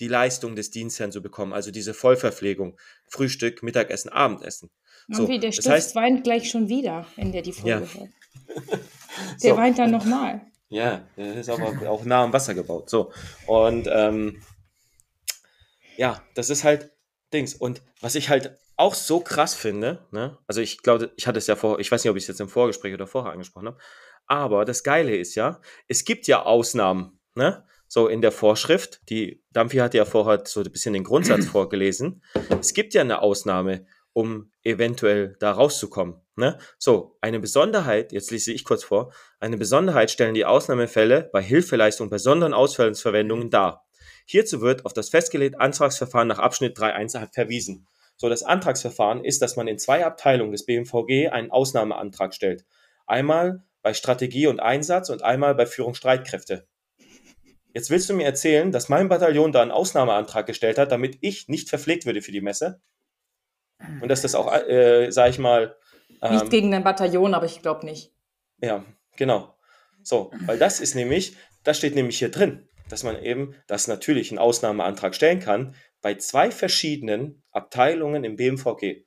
die Leistung des Dienstherrn zu bekommen. Also diese Vollverpflegung. Frühstück, Mittagessen, Abendessen. So, Irgendwie, der das Stift heißt- weint gleich schon wieder, wenn der die Folge Ja. hört. Der So. weint dann nochmal. Ja, der ist aber auch nah am Wasser gebaut. So. Und ähm, ja, das ist halt Dings. Und was ich halt auch so krass finde, ne, also ich glaube, ich hatte es ja vor, ich weiß nicht, ob ich es jetzt im Vorgespräch oder vorher angesprochen habe, aber das Geile ist ja, es gibt ja Ausnahmen, ne? So in der Vorschrift, die Dampfi hat ja vorher so ein bisschen den Grundsatz vorgelesen. Es gibt ja eine Ausnahme, um eventuell da rauszukommen. Ne? So, eine Besonderheit, jetzt lese ich kurz vor, eine Besonderheit stellen die Ausnahmefälle bei Hilfeleistung bei besonderen Ausfallensverwendungen dar. Hierzu wird auf das festgelegte Antragsverfahren nach Abschnitt 3.1 verwiesen. So, das Antragsverfahren ist, dass man in zwei Abteilungen des BMVG einen Ausnahmeantrag stellt. Einmal bei Strategie und Einsatz und einmal bei Führung Streitkräfte. Jetzt willst du mir erzählen, dass mein Bataillon da einen Ausnahmeantrag gestellt hat, damit ich nicht verpflegt würde für die Messe? Und dass das auch, äh, sag ich mal, Nicht ähm, gegen ein Bataillon, aber ich glaube nicht. ja, genau. So, weil das ist nämlich, das steht nämlich hier drin, dass man eben das natürlich einen Ausnahmeantrag stellen kann bei zwei verschiedenen Abteilungen im BMVG,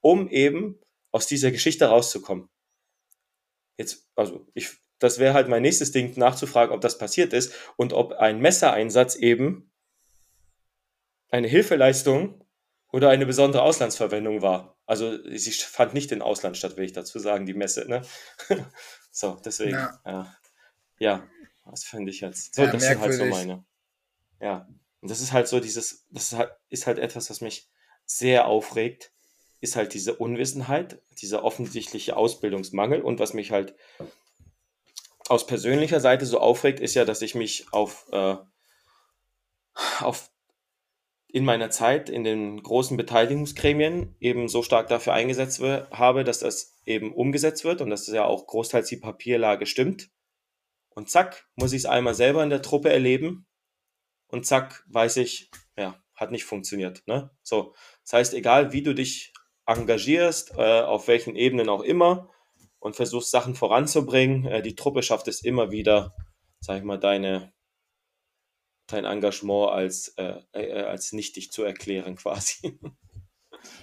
um eben aus dieser Geschichte rauszukommen. Jetzt, also ich, das wäre halt mein nächstes Ding, nachzufragen, ob das passiert ist und ob ein Messereinsatz eben eine Hilfeleistung oder eine besondere Auslandsverwendung war. Also sie fand nicht im Ausland statt, will ich dazu sagen, die Messe. Ne? so, deswegen, Ja. ja. ja, das finde ich jetzt. So, Ja, das sind halt so merkwürdig. meine. Ja, und das ist halt so dieses, das ist halt, ist halt etwas, was mich sehr aufregt, ist halt diese Unwissenheit, dieser offensichtliche Ausbildungsmangel und was mich halt aus persönlicher Seite so aufregt, ist ja, dass ich mich auf, äh, auf in meiner Zeit in den großen Beteiligungsgremien eben so stark dafür eingesetzt habe, dass das eben umgesetzt wird und dass ja auch großteils die Papierlage stimmt. Und zack, muss ich es einmal selber in der Truppe erleben und zack, weiß ich, ja, hat nicht funktioniert. Ne? So, das heißt, egal wie du dich engagierst, äh, auf welchen Ebenen auch immer und versuchst Sachen voranzubringen, äh, die Truppe schafft es immer wieder, sag ich mal, deine dein Engagement als, äh, äh, als nichtig zu erklären quasi.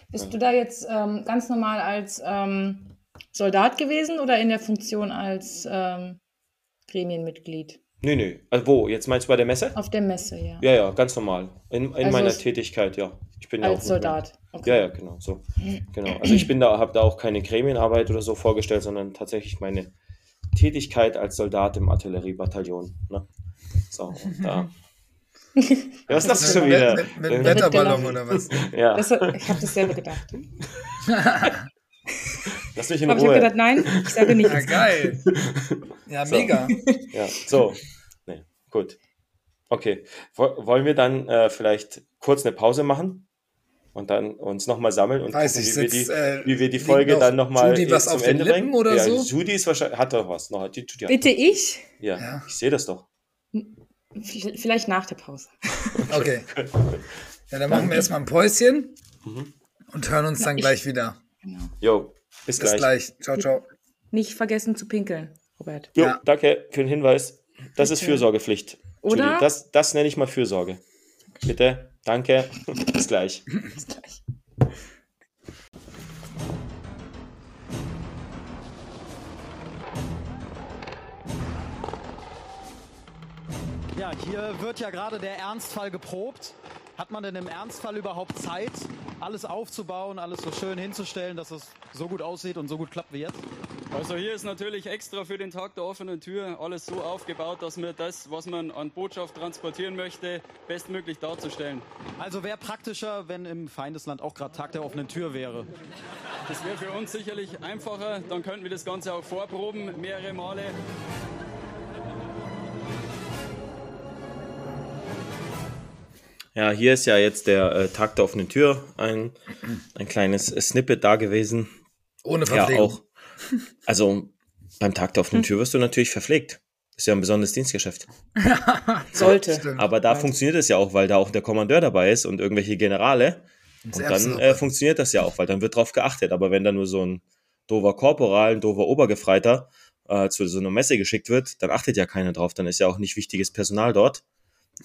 Bist du da jetzt ähm, ganz normal als ähm, Soldat gewesen oder in der Funktion als ähm, Gremienmitglied? Nö, nö. Also wo? Jetzt meinst du bei der Messe? Auf der Messe, ja. Ja, ja, ganz normal. In, in Also meiner Tätigkeit, ja. Ich bin ja als auch Soldat. Okay. Ja, ja, genau, so. Genau. Also ich bin da, habe da auch keine Gremienarbeit oder so vorgestellt, sondern tatsächlich meine Tätigkeit als Soldat im Artilleriebataillon. Ne? So, und da. Ja, was lachst du schon mit, wieder? mit, mit einem Wetterballon oder was? ja, Das, ich habe dasselbe gedacht. lass mich in Aber ich habe Ruhe. gedacht, nein, ich sage Ja, nichts. geil. Ja, So. mega. Ja, so. Nee, gut. Okay. Wo- Wollen wir dann äh, vielleicht kurz eine Pause machen? und dann uns nochmal sammeln und Weiß gucken, ich, wie, wir die, äh, wie wir die Folge noch dann nochmal Judy was zum auf den Ende Lippen bringen. oder ja, so? Judy ist wahrscheinlich, hat doch was. Noch, die, Judy Bitte ich? ja, Ja. ich sehe das doch. Vielleicht nach der Pause. Okay. Ja, dann machen wir erstmal ein Päuschen Mhm. und hören uns dann ich- gleich wieder. Genau. Jo, bis, Bis gleich. gleich. Ciao, ciao. Nicht vergessen zu pinkeln, Robert. Jo, Ja. danke für den Hinweis. Das ist Bitte. Fürsorgepflicht. Oder? Das, das nenne ich mal Fürsorge. Bitte, danke, bis gleich. Bis gleich. Ja, hier wird ja gerade der Ernstfall geprobt. Hat man denn im Ernstfall überhaupt Zeit, alles aufzubauen, alles so schön hinzustellen, dass es so gut aussieht und so gut klappt wie jetzt? Also hier ist natürlich extra für den Tag der offenen Tür alles so aufgebaut, dass wir das, was man an Botschaft transportieren möchte, bestmöglich darzustellen. Also wäre praktischer, wenn im Feindesland auch gerade Tag der offenen Tür wäre. Das wäre für uns sicherlich einfacher, dann könnten wir das Ganze auch vorproben, mehrere Male. Ja, hier ist ja jetzt der äh, Tag der offenen Tür, ein, ein kleines Snippet da gewesen. Ohne Ja, Verpflegung. auch. Also beim Tag der offenen Tür wirst du natürlich verpflegt. Ist ja ein besonderes Dienstgeschäft. Sollte. Stimmt. Aber da funktioniert es ja auch, weil da auch der Kommandeur dabei ist und irgendwelche Generale. Und dann äh, funktioniert das ja auch, weil dann wird drauf geachtet. Aber wenn da nur so ein dover Korporal, ein dover Obergefreiter äh, zu so einer Messe geschickt wird, dann achtet ja keiner drauf. Dann ist ja auch nicht wichtiges Personal dort.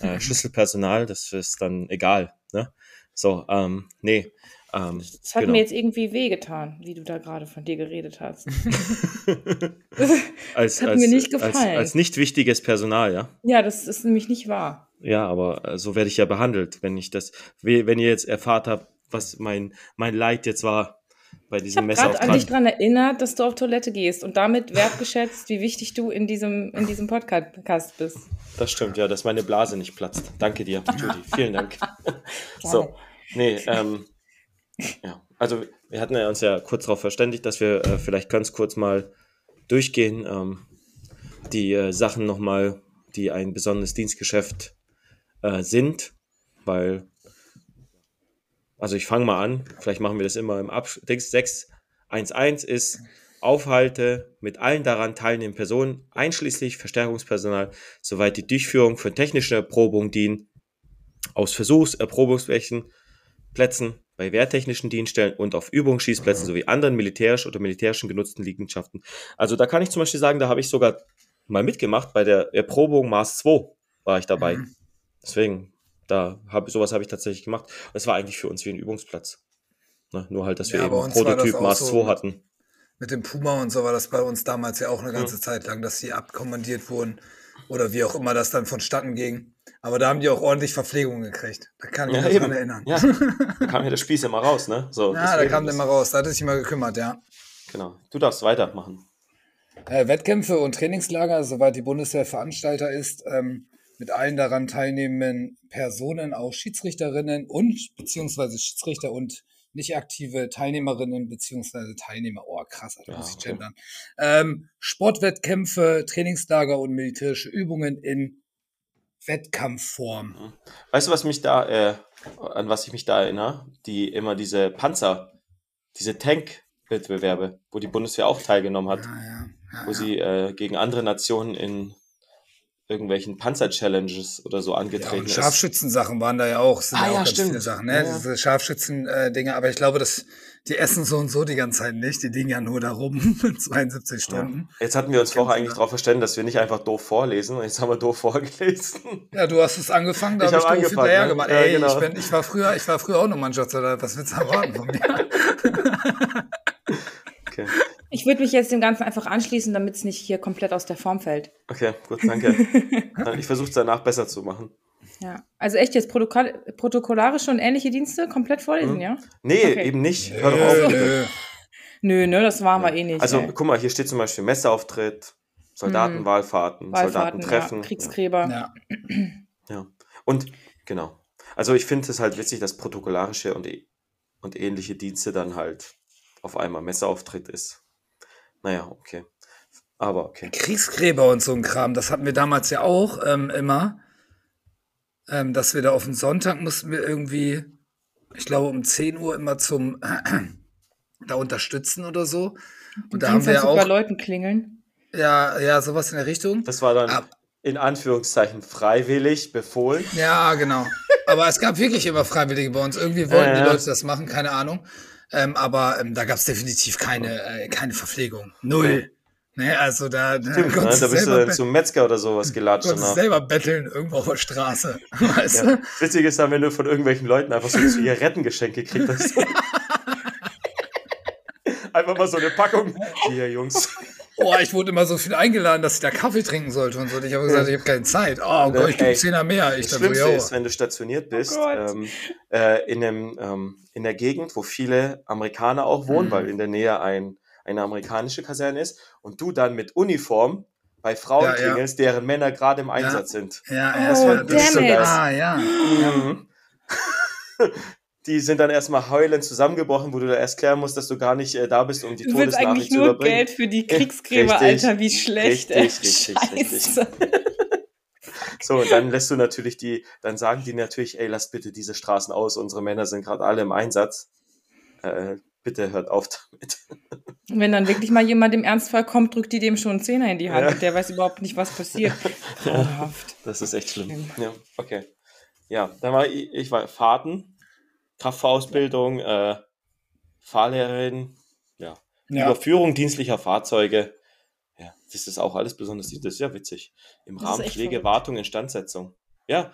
Äh, Schlüsselpersonal, das ist dann egal. Ne? So, ähm, nee. Ähm, Das hat genau. mir jetzt irgendwie wehgetan, wie du da gerade von dir geredet hast. als, hat als, mir nicht Als, gefallen. als nicht wichtiges Personal, ja. ja, das ist nämlich nicht wahr. Ja, aber äh, so werde ich ja behandelt, wenn ich das, we- wenn ihr jetzt erfahrt habt, was mein, mein Leid jetzt war bei Ich diesem habe gerade an dich daran erinnert, dass du auf Toilette gehst und damit wertgeschätzt, wie wichtig du in diesem, in diesem Podcast bist. Das stimmt, ja, dass meine Blase nicht platzt. Danke dir, Judy. Vielen Dank. so, nee, ähm, ja, also wir hatten ja uns ja kurz darauf verständigt, dass wir äh, vielleicht ganz kurz mal durchgehen, ähm, die äh, Sachen nochmal, die ein besonderes Dienstgeschäft äh, sind, weil, also ich fange mal an, vielleicht machen wir das immer im Abschluss. 611 ist Aufhalte mit allen daran teilnehmenden Personen, einschließlich Verstärkungspersonal, soweit die Durchführung von technischer Erprobung dienen, aus Versuchserprobungsflächen, Plätzen, bei wehrtechnischen Dienststellen und auf Übungsschießplätzen sowie anderen militärisch oder militärischen genutzten Liegenschaften. Also da kann ich zum Beispiel sagen, da habe ich sogar mal mitgemacht, bei der Erprobung Mars 2 war ich dabei. Mhm. Deswegen, da habe sowas habe ich tatsächlich gemacht. Das war eigentlich für uns wie ein Übungsplatz. Ne? Nur halt, dass wir Ja, eben Prototyp Mars so 2 hatten. Mit dem Puma und so war das bei uns damals ja auch eine ganze Mhm. Zeit lang, dass die abkommandiert wurden oder wie auch immer das dann vonstatten ging. Aber da haben die auch ordentlich Verpflegung gekriegt. Da kann ich Ja, mich eben. dran erinnern. Ja, da kam ja der Spieß immer raus, ne? So, Ja, da kam der mal raus. Da hatte sich mal gekümmert, ja. Genau. Du darfst weitermachen. Äh, Wettkämpfe und Trainingslager, soweit die Bundeswehr Veranstalter ist, ähm, mit allen daran teilnehmenden Personen, auch Schiedsrichterinnen und beziehungsweise Schiedsrichter und nicht aktive Teilnehmerinnen beziehungsweise Teilnehmer. Oh, krass, Ja, muss ich okay. gendern. Ähm, Sportwettkämpfe, Trainingslager und militärische Übungen in Wettkampfform. Weißt du, was mich da, äh, an was ich mich da erinnere? Die immer diese Panzer, diese Tank-Wettbewerbe, wo die Bundeswehr auch teilgenommen hat, Ja, ja, ja, wo sie äh, gegen andere Nationen in irgendwelchen Panzer-Challenges oder so Ja, angetreten und ist. Scharfschützensachen waren da ja auch. Sind Ah, ja auch ja, ganz stimmt. viele Sachen, ne? Ja, ja. Diese Scharfschützen-Dinge. Aber ich glaube, dass die essen so und so die ganze Zeit nicht. Die liegen ja nur da rum, 72 Stunden. Jetzt hatten wir uns vorher eigentlich darauf verstanden, dass wir nicht einfach doof vorlesen und jetzt haben wir doof vorgelesen. Ja, du hast es angefangen, da Ich habe ich hab doof angefangen, hinterher ne? gemacht. Ja, Ey, genau. ich, bin, ich, war früher, ich war früher auch noch Mannschaftssoldat. Was willst du erwarten von mir? Okay, Ich würde mich jetzt dem Ganzen einfach anschließen, damit es nicht hier komplett aus der Form fällt. okay gut, danke. ich versuche es danach besser zu machen. Ja. Also echt jetzt Protokoll protokollarische und ähnliche Dienste komplett vorlesen, Mhm. ja? Nee, Okay. eben nicht. Hör doch auf. Nö. Nö, ne, das waren wir eh nicht. Also, ey. guck mal, hier steht zum Beispiel Messeauftritt, Soldatenwahlfahrten, Mhm. Soldatentreffen. ja, Kriegsgräber. Ja. Ja. Und genau. Also ich finde es halt witzig, dass protokollarische und, ä- und ähnliche Dienste dann halt auf einmal Messeauftritt ist. Naja, okay. Aber okay. Kriegsgräber und so ein Kram, das hatten wir damals ja auch ähm, immer. Ähm, dass wir da auf den Sonntag mussten wir irgendwie ich glaube, um 10 Uhr immer zum da unterstützen oder so. Und da Dienstag haben wir ja auch, Leuten klingeln. ja, ja, sowas in der Richtung. Das war dann Ah. in Anführungszeichen freiwillig befohlen. Ja, genau. Aber es gab wirklich immer Freiwillige bei uns. Irgendwie wollten Ja, die. Leute das machen, keine Ahnung. Ähm, aber ähm, da gab es definitiv keine, äh, keine Verpflegung. Null. Ne, also da, da, Stimmt, ne? Da du bist du selber, dann zum Metzger oder sowas gelatscht danach. selber betteln irgendwo auf der Straße. Weißt Ja. du? Witzig ist dann, wenn du von irgendwelchen Leuten einfach so Zigarettengeschenke gekriegt hast. einfach mal so eine Packung. Hier, Jungs. Oh, ich wurde immer so viel eingeladen, dass ich da Kaffee trinken sollte und so. Ich habe gesagt, ich habe keine Zeit. Oh Gott, ich gebe Zehner mehr. Ich Das so, Schlimmste jo. ist, wenn du stationiert bist, Gott. ähm, äh, in, einem, ähm, in der Gegend, wo viele Amerikaner auch wohnen, Mhm. weil in der Nähe ein, eine amerikanische Kaserne ist, und du dann mit Uniform bei Frauen Ja, ja. klingelst, deren Männer gerade im Einsatz sind. Ja, Oh, ja, das war, damn das ist so it. geil. Ah, ja. Mhm. Die sind dann erstmal heulend zusammengebrochen, wo du da erst klären musst, dass du gar nicht äh, da bist, um die Du willst Todesnachricht eigentlich zu nur überbringen. Geld für die Kriegsgräber, Richtig. Alter, wie schlecht. Richtig, ey. richtig, Scheiße. So, und dann lässt du natürlich die, dann sagen die natürlich, ey, lasst bitte diese Straßen aus, unsere Männer sind gerade alle im Einsatz. Äh, bitte hört auf damit. Wenn dann wirklich mal jemand im Ernstfall kommt, drückt die dem schon einen Zehner in die Hand Ja. und der weiß überhaupt nicht, was passiert. Grauenhaft. Das ist echt schlimm. Ja, okay. Ja, dann war ich, ich war Fahrten, Kraftfahrausbildung, äh, Fahrlehrerin, ja, Ja. Überführung dienstlicher Fahrzeuge. Ja, das ist auch alles besonders, das ist ja witzig. Im Das ist Rahmen Pflege, verrückt. Wartung, Instandsetzung. Ja,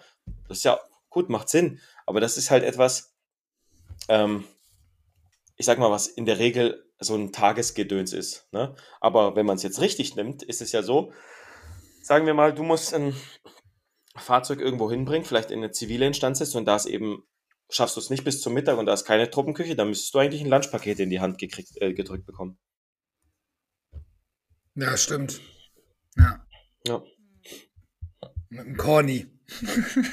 das ist ja gut, macht Sinn. Aber das ist halt etwas, ähm, ich sag mal, was in der Regel so ein Tagesgedöns ist. Ne? Aber wenn man es jetzt richtig nimmt, ist es ja so, sagen wir mal, du musst ein Fahrzeug irgendwo hinbringen, vielleicht in eine zivile Instandsetzung und da ist eben, schaffst du es nicht bis zum Mittag und da ist keine Truppenküche, dann müsstest du eigentlich ein Lunchpaket in die Hand gekriegt, äh, gedrückt bekommen. ja, stimmt. Ja. Ja. Mit dem Corny.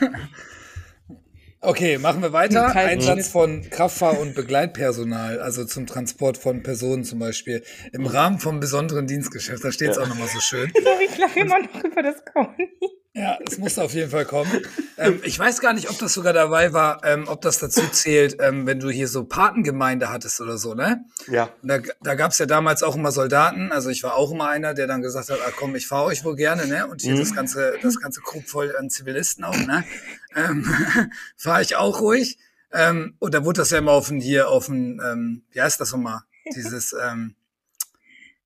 Okay, machen wir weiter. Einsatz von Kraftfahr- und Begleitpersonal, also zum Transport von Personen zum Beispiel, im Rahmen vom besonderen Dienstgeschäft. Da steht es Ja. auch nochmal so schön. Ich lache immer noch über das Corny. Ja, es muss auf jeden Fall kommen. Ähm, ich weiß gar nicht, ob das sogar dabei war, ähm, ob das dazu zählt, ähm, wenn du hier so Patengemeinde hattest oder so, ne? Ja, Und Da, da gab es ja damals auch immer Soldaten, also ich war auch immer einer, der dann gesagt hat, ah komm, ich fahre euch wohl gerne, ne? Und hier Mhm. das ganze, das ganze Krug voll an Zivilisten auch, ne? Ähm, fahre ich auch ruhig. Ähm, und da wurde das ja immer auf den, hier auf den, ähm, wie heißt das nochmal? Dieses, ähm,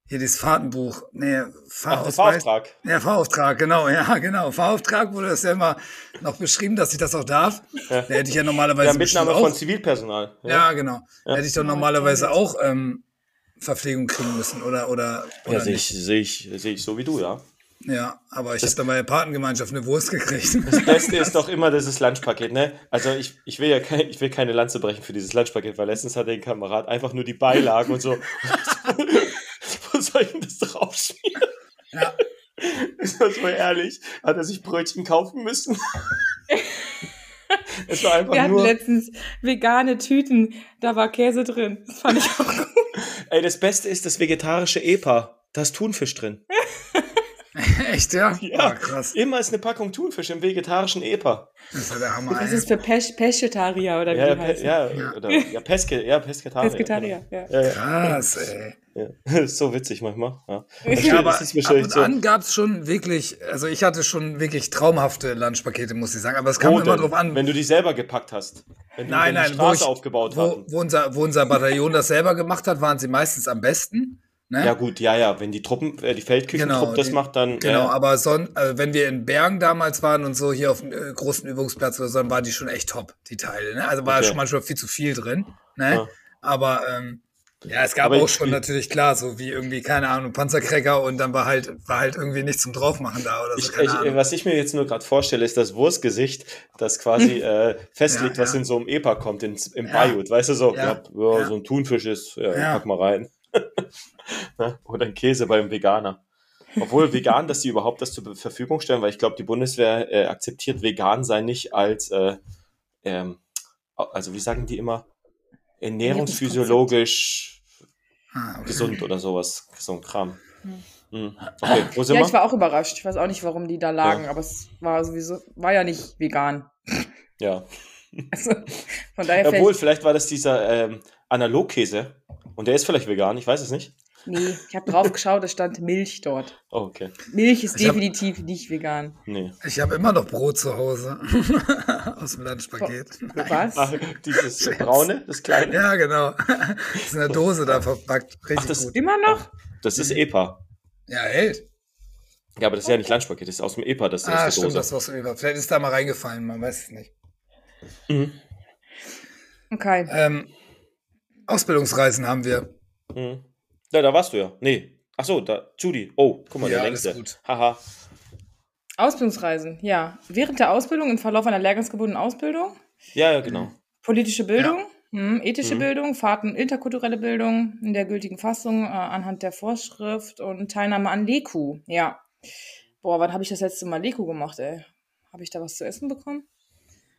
hier dieses Fahrtenbuch. Nee, Ach, Fahrausweis. Fahrauftrag. Ja, Fahrauftrag, genau, ja, genau. Fahrauftrag wurde das ja immer noch beschrieben, dass ich das auch darf. Ja. Da hätte ich ja normalerweise bestimmt Mitnahme auch, von Zivilpersonal. ja, genau. Da Ja. hätte ich doch normalerweise auch ähm, Verpflegung kriegen müssen oder oder, oder Ja, sehe ich, sehe ich, sehe ich so wie du, ja. Ja, aber ich habe dann bei der Patengemeinschaft eine Wurst gekriegt. Das Beste ist doch immer dieses Lunchpaket, ne? Also ich, ich will ja kein, ich will keine Lanze brechen für dieses Lunchpaket, weil letztens hat der Kamerad einfach nur die Beilagen und so. Soll ich denn das draufschmieren? Ja. Ist das so ehrlich? Hat er sich Brötchen kaufen müssen? es war einfach Wir hatten nur. letztens vegane Tüten, da war Käse drin. Das fand ich auch gut. Ey, das Beste ist das vegetarische EPA. Da ist Thunfisch drin. Echt, ja? Ja. Oh, krass. Immer ist eine Packung Thunfisch im vegetarischen EPA. Das ist ja der Hammer. Das ist für Pes Peschetarier oder wie Ja, heißen. ja, Ja. oder ja, Peske, ja, Pesketarier. Pesketarier, ja. Ja, ja. Krass, ey. Ja, ist so witzig manchmal. Ja. Ja, aber ab und so. an gab es schon wirklich, also ich hatte schon wirklich traumhafte Lunchpakete, muss ich sagen. Aber es kam Wo immer denn? drauf an, Wenn du die selber gepackt hast. Wenn, Nein, die, wenn nein, die wo Straße ich- aufgebaut wo, wo, unser, wo unser Bataillon das selber gemacht hat, waren sie meistens am besten. Ne? Ja gut, ja, ja. Wenn die Truppen, äh, die Feldküchentruppe Genau, das die- macht, dann. Genau, ja, aber son, äh, wenn wir in Bergen damals waren und so hier auf dem äh, großen Übungsplatz oder so, dann waren die schon echt top, die Teile. Ne? Also war Okay. schon manchmal viel zu viel drin. Ne? Ja. Aber ähm, ja, es gab Aber auch schon natürlich klar, so wie irgendwie, keine Ahnung, Panzercracker und dann war halt, war halt irgendwie nichts zum Draufmachen da oder so. Ich, keine ich, Ahnung. was ich mir jetzt nur gerade vorstelle, ist das Wurstgesicht, das quasi äh, festlegt, Ja, was ja. in so einem EPA kommt, ins, im Ja. Bayut. Weißt du so, Ja. so ein Thunfisch ist, pack mal rein. Ne? Oder ein Käse beim Veganer. Obwohl vegan, dass die überhaupt das zur Verfügung stellen, weil ich glaube, die Bundeswehr äh, akzeptiert vegan sein nicht als, äh, ähm, also wie sagen die immer, ernährungsphysiologisch ah, okay. gesund oder sowas, so ein Kram. Hm. Okay, wo sind Ja, wir? ich war auch überrascht. Ich weiß auch nicht, warum die da lagen, aber es war sowieso, war ja nicht vegan. Ja. Also, von daher Obwohl, vielleicht, vielleicht war das dieser ähm, Analogkäse. Und der ist vielleicht vegan, ich weiß es nicht. Nee, ich habe drauf geschaut, es stand Milch dort. Oh, okay. Milch ist Ich hab- definitiv nicht vegan. Nee. Ich habe immer noch Brot zu Hause. Aus dem Lunchpaket. Was? Ach, dieses braune, das kleine. Ja, genau. Das ist in der Dose da verpackt. Richtig das- gut. Immer noch? Das ist EPA. Ja, hält. Ja, aber das ist ja nicht Lunchpaket, das ist aus dem EPA, das ist Ah, stimmt, Dose. das war's über. Vielleicht ist da mal reingefallen, man weiß es nicht. Mhm. Okay. Ähm, Ausbildungsreisen haben wir. Mhm. Ja, da warst du ja. Nee. Ach so, da, Judy. Oh, guck mal, Ja, der längste. Haha. Ausbildungsreisen, ja. Während der Ausbildung, im Verlauf einer lehrgangsgebundenen Ausbildung, Ja, ja, genau. politische Bildung, hm, ethische Mhm. Bildung, Fahrten, interkulturelle Bildung in der gültigen Fassung äh, anhand der Vorschrift und Teilnahme an Leku, ja. Boah, wann habe ich das letzte Mal Leku gemacht, ey? Habe ich da was zu essen bekommen?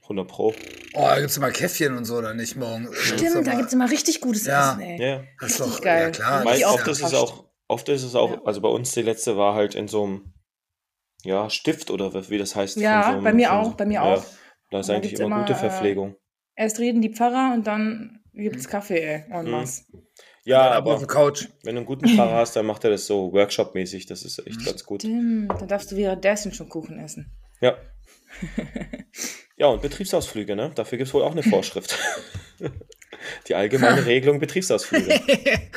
100 Pro. Oh, da gibt's immer Käffchen und so, oder nicht morgen? Stimmt, da gibt es immer richtig gutes Ja. Essen, ey. Ja. Das ist richtig doch, geil. Ja, klar. Weil das Weil die ist auch oft ja, ist es auch, oft ist es auch, Ja. also bei uns die letzte war halt in so einem, ja, Stift oder wie das heißt. Ja, so einem- bei mir auch, so- bei mir ja, auch. Da ist Da eigentlich immer, immer, gute äh, Verpflegung. Erst reden die Pfarrer und dann gibt Mhm. es Kaffee, ey. En masse. Ja, aber auf der Couch. wenn du einen guten Fahrer hast, dann macht er das so Workshop-mäßig. Das ist echt ganz gut. Stimmt, dann darfst du währenddessen schon Kuchen essen. Ja. Ja, und Betriebsausflüge, ne? Dafür gibt es wohl auch eine Vorschrift. Die allgemeine Regelung Betriebsausflüge.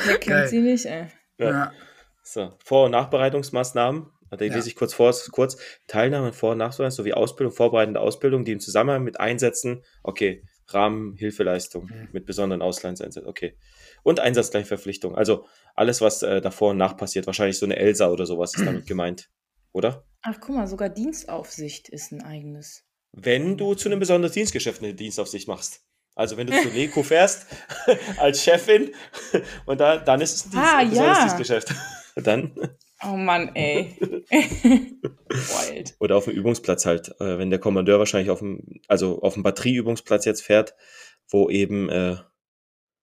Wer kennt sie nicht, ey? Ja. Ja. So, Vor- und Nachbereitungsmaßnahmen. Die Ja. lese ich kurz vor, kurz. Teilnahme an Vor- und Nachbereitung sowie Ausbildung, vorbereitende Ausbildung, die im Zusammenhang mit Einsätzen, okay, Rahmenhilfeleistung Mhm. mit besonderen Auslandseinsätzen, okay. Und Einsatzgleichverpflichtung. Also alles, was äh, davor und nach passiert. Wahrscheinlich so eine Elsa oder sowas ist damit gemeint. Oder? Ach, guck mal, sogar Dienstaufsicht ist ein eigenes. Wenn du zu einem besonderen Dienstgeschäft eine Dienstaufsicht machst. Also wenn du zu Leko fährst als Chefin und da, dann ist es ein, Dienst, Ah, ein besonderes ja. Dienstgeschäft. Dann Oh Mann, ey. Wild. Oder auf dem Übungsplatz halt, äh, wenn der Kommandeur wahrscheinlich auf dem, also auf dem Batterieübungsplatz jetzt fährt, wo eben, äh,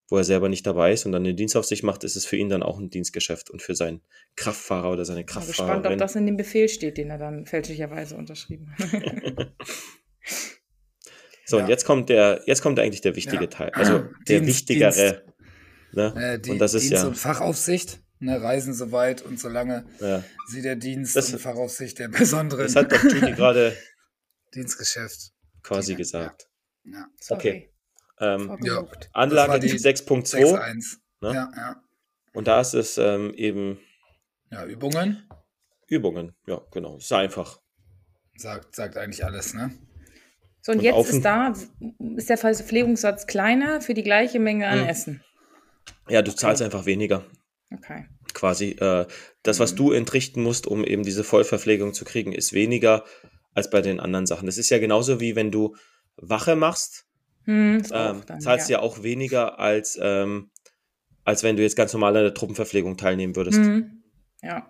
wo er selber nicht dabei ist und dann den Dienst auf sich macht, ist es für ihn dann auch ein Dienstgeschäft und für seinen Kraftfahrer oder seine Ich bin gespannt, ob Kraftfahrerin. das in dem Befehl steht, den er dann fälschlicherweise unterschrieben hat. So, Ja. und jetzt kommt der, jetzt kommt eigentlich der wichtige Ja. Teil, also der Dienst- wichtigere. Ne? Äh, die und das ist Dienst- ja, und Fachaufsicht, ne, reisen soweit und solange ja, sie der Dienst Das- und Fachaufsicht der besonderen das hat doch Judy gerade Dienstgeschäft. quasi Ja. gesagt. Ja. Okay. Ähm, war Anlage die 6.2 6.1. Ne? Ja, ja. und da ist es ähm, eben Ja, Übungen. Übungen. Ja, genau. Ist einfach. Sagt, sagt eigentlich alles, ne? So, und, Und jetzt ist da, ist der Verpflegungssatz kleiner für die gleiche Menge an Hm. Essen. Ja, du zahlst einfach weniger. Okay. quasi. Äh, das, was Mhm. du entrichten musst, um eben diese Vollverpflegung zu kriegen, ist weniger als bei den anderen Sachen. Das ist ja genauso wie wenn du Wache machst, Hm, ist ähm, dann, zahlst du ja auch weniger als, ähm, als wenn du jetzt ganz normal an der Truppenverpflegung teilnehmen würdest. Hm. Ja,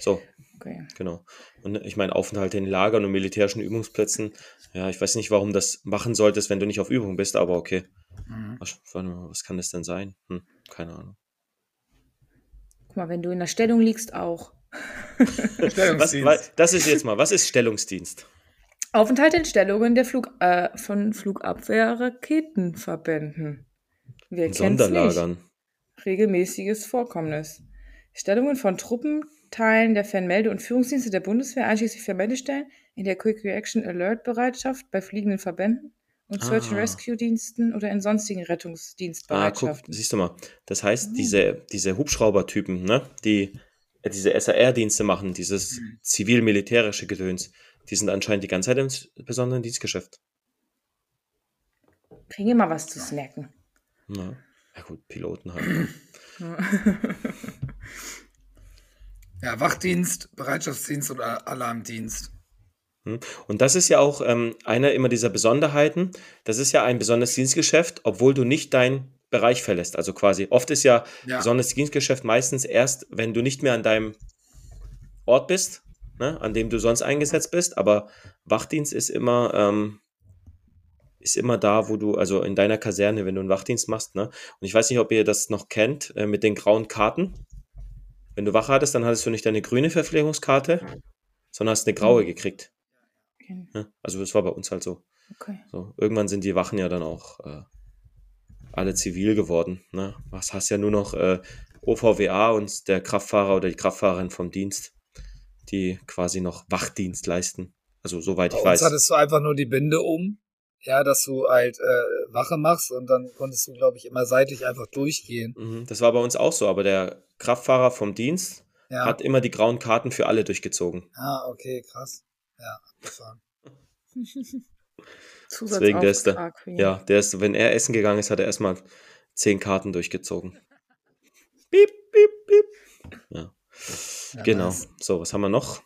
So, okay. genau. Und ich meine, Aufenthalte in Lagern und militärischen Übungsplätzen, ja, ich weiß nicht, warum das machen solltest, wenn du nicht auf Übung bist, aber okay. Mhm. Was, was kann das denn sein? Hm, keine Ahnung. Guck mal, wenn du in der Stellung liegst, auch. Was, Stellungsdienst. wa- das ist jetzt mal, was ist Stellungsdienst? Aufenthalt in Stellungen der Flug, äh, von Flugabwehr-Raketenverbänden. Nicht? Sonderlagern. Regelmäßiges Vorkommnis. Stellungen von Truppenteilen der Fernmelde- und Führungsdienste der Bundeswehr, einschließlich Fernmeldestellen, in der Quick Reaction Alert Bereitschaft bei fliegenden Verbänden und Search and Ah. Rescue Diensten oder in sonstigen Ah, guck, Rettungsdienstbereitschaften. siehst du mal. Das heißt, Mhm. diese, diese Hubschraubertypen, ne, die äh, diese SAR-Dienste machen, dieses Mhm. zivil-militärische Gedöns, die sind anscheinend die ganze Zeit im besonderen Dienstgeschäft. Kriege mal was zu snacken. Ja, ja gut, Piloten halt. Ja, Wachdienst, Bereitschaftsdienst oder Alarmdienst. Hm? Und das ist ja auch ähm, einer immer dieser Besonderheiten. Das ist ja ein besonderes Dienstgeschäft, obwohl du nicht deinen Bereich verlässt. Also quasi, oft ist ja, Ja. besonderes Dienstgeschäft meistens erst, wenn du nicht mehr an deinem Ort bist, ne, an dem du sonst eingesetzt bist. Aber Wachdienst ist immer, ähm, ist immer da, wo du, also in deiner Kaserne, wenn du einen Wachdienst machst. Ne? Und ich weiß nicht, ob ihr das noch kennt, äh, mit den grauen Karten. Wenn du Wache hattest, dann hattest du nicht deine grüne Verpflegungskarte, sondern hast eine graue gekriegt. Okay. Ja, also das war bei uns halt so. Okay. So, irgendwann sind die Wachen ja dann auch äh, alle zivil geworden. Ne? Was hast ja nur noch äh, OVWA und der Kraftfahrer oder die Kraftfahrerin vom Dienst, die quasi noch Wachdienst leisten. Also soweit Bei ich weiß. hattest du einfach nur die Binde um. Ja, dass du halt äh, Wache machst und dann konntest du, glaube ich, immer seitlich einfach durchgehen. Mhm, Das war bei uns auch so, aber der Kraftfahrer vom Dienst Ja. hat immer die grauen Karten für alle durchgezogen. ah, okay, krass. Ja, abgefahren. Deswegen der ist da. Ja, der ist, wenn er essen gegangen ist, hat er erstmal zehn Karten durchgezogen. Piep, piep, piep. Ja, Ja, genau. nice. So, was haben wir noch?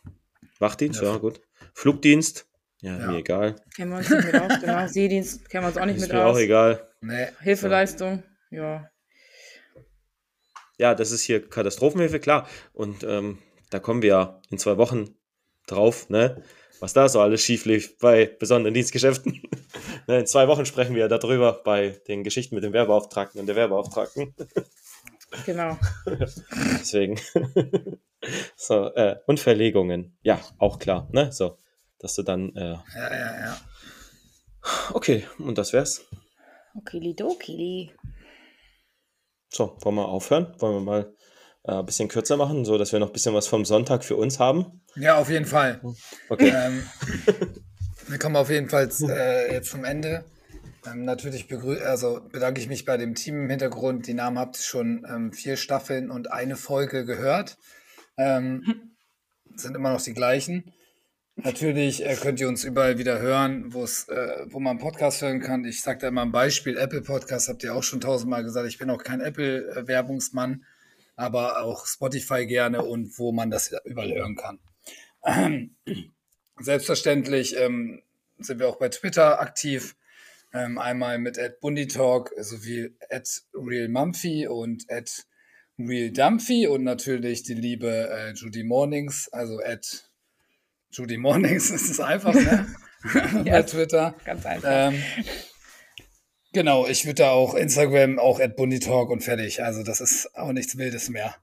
Wachdienst, Ja. ja, gut. Flugdienst, ja, Ja. mir egal. Kennen wir uns nicht mit aus, genau. Seedienst kennen wir uns auch nicht Ist mit mir auch aus. egal. Nee. Hilfeleistung, ja. Ja, das ist hier Katastrophenhilfe, klar. Und ähm, da kommen wir ja in zwei Wochen drauf, ne? Was da so alles schief lief bei besonderen Dienstgeschäften. ne, in zwei Wochen sprechen wir darüber bei den Geschichten mit dem Werbeauftragten und der Werbeauftragten. Genau. Deswegen. so, äh, und Verlegungen. Ja, auch klar, ne? So, dass du dann, äh, Ja, ja, ja. okay, und das wär's. Okilidoki. So, wollen wir aufhören? Wollen wir mal äh, ein bisschen kürzer machen, so dass wir noch ein bisschen was vom Sonntag für uns haben? Ja, auf jeden Fall. Okay. Ähm, wir kommen auf jeden Fall äh, jetzt zum Ende. Ähm, natürlich also bedanke ich mich bei dem Team im Hintergrund. Die Namen habt ihr schon ähm, vier Staffeln und eine Folge gehört. Ähm, sind immer noch die gleichen. Natürlich äh, könnt ihr uns überall wieder hören, äh, wo man Podcast hören kann. Ich sage da immer ein Beispiel, Apple Podcast habt ihr auch schon tausendmal gesagt. Ich bin auch kein Apple-Werbungsmann, aber auch Spotify gerne und wo man das überall hören kann. Selbstverständlich ähm, sind wir auch bei Twitter aktiv. Ähm, einmal mit @bundytalk sowie @realmumphy und @realdumphy und natürlich die liebe äh, Judy Mornings, also Judy Mornings ist es einfach, ne? bei Twitter. Ganz einfach. Ähm, genau, ich würde da auch Instagram auch @bundytalk und fertig. Also das ist auch nichts Wildes mehr.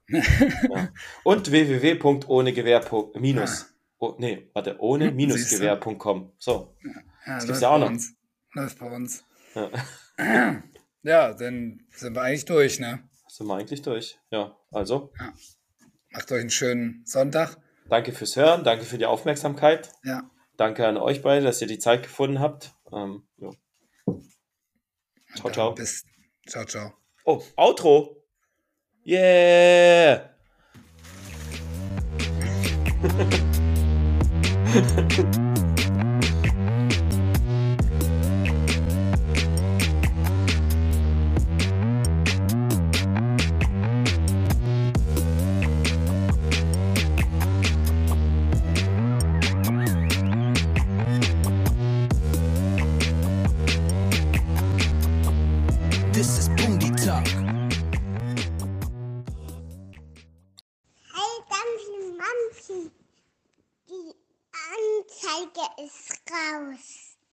Und www.ohnegewehr. minus. Oh, nee, warte, ohne minusgewehr.com. So. Ja, gibt's läuft ja auch noch. Uns. Läuft bei uns. Ja. Ja, dann sind wir eigentlich durch, ne? Sind wir eigentlich durch. Ja, also, Macht euch einen schönen Sonntag. danke fürs Hören, danke für die Aufmerksamkeit. Ja. Danke an euch beide, dass ihr die Zeit gefunden habt. Ähm, ja. Ciao, Dann ciao. Bis. Ciao, ciao. Oh, Outro. Yeah.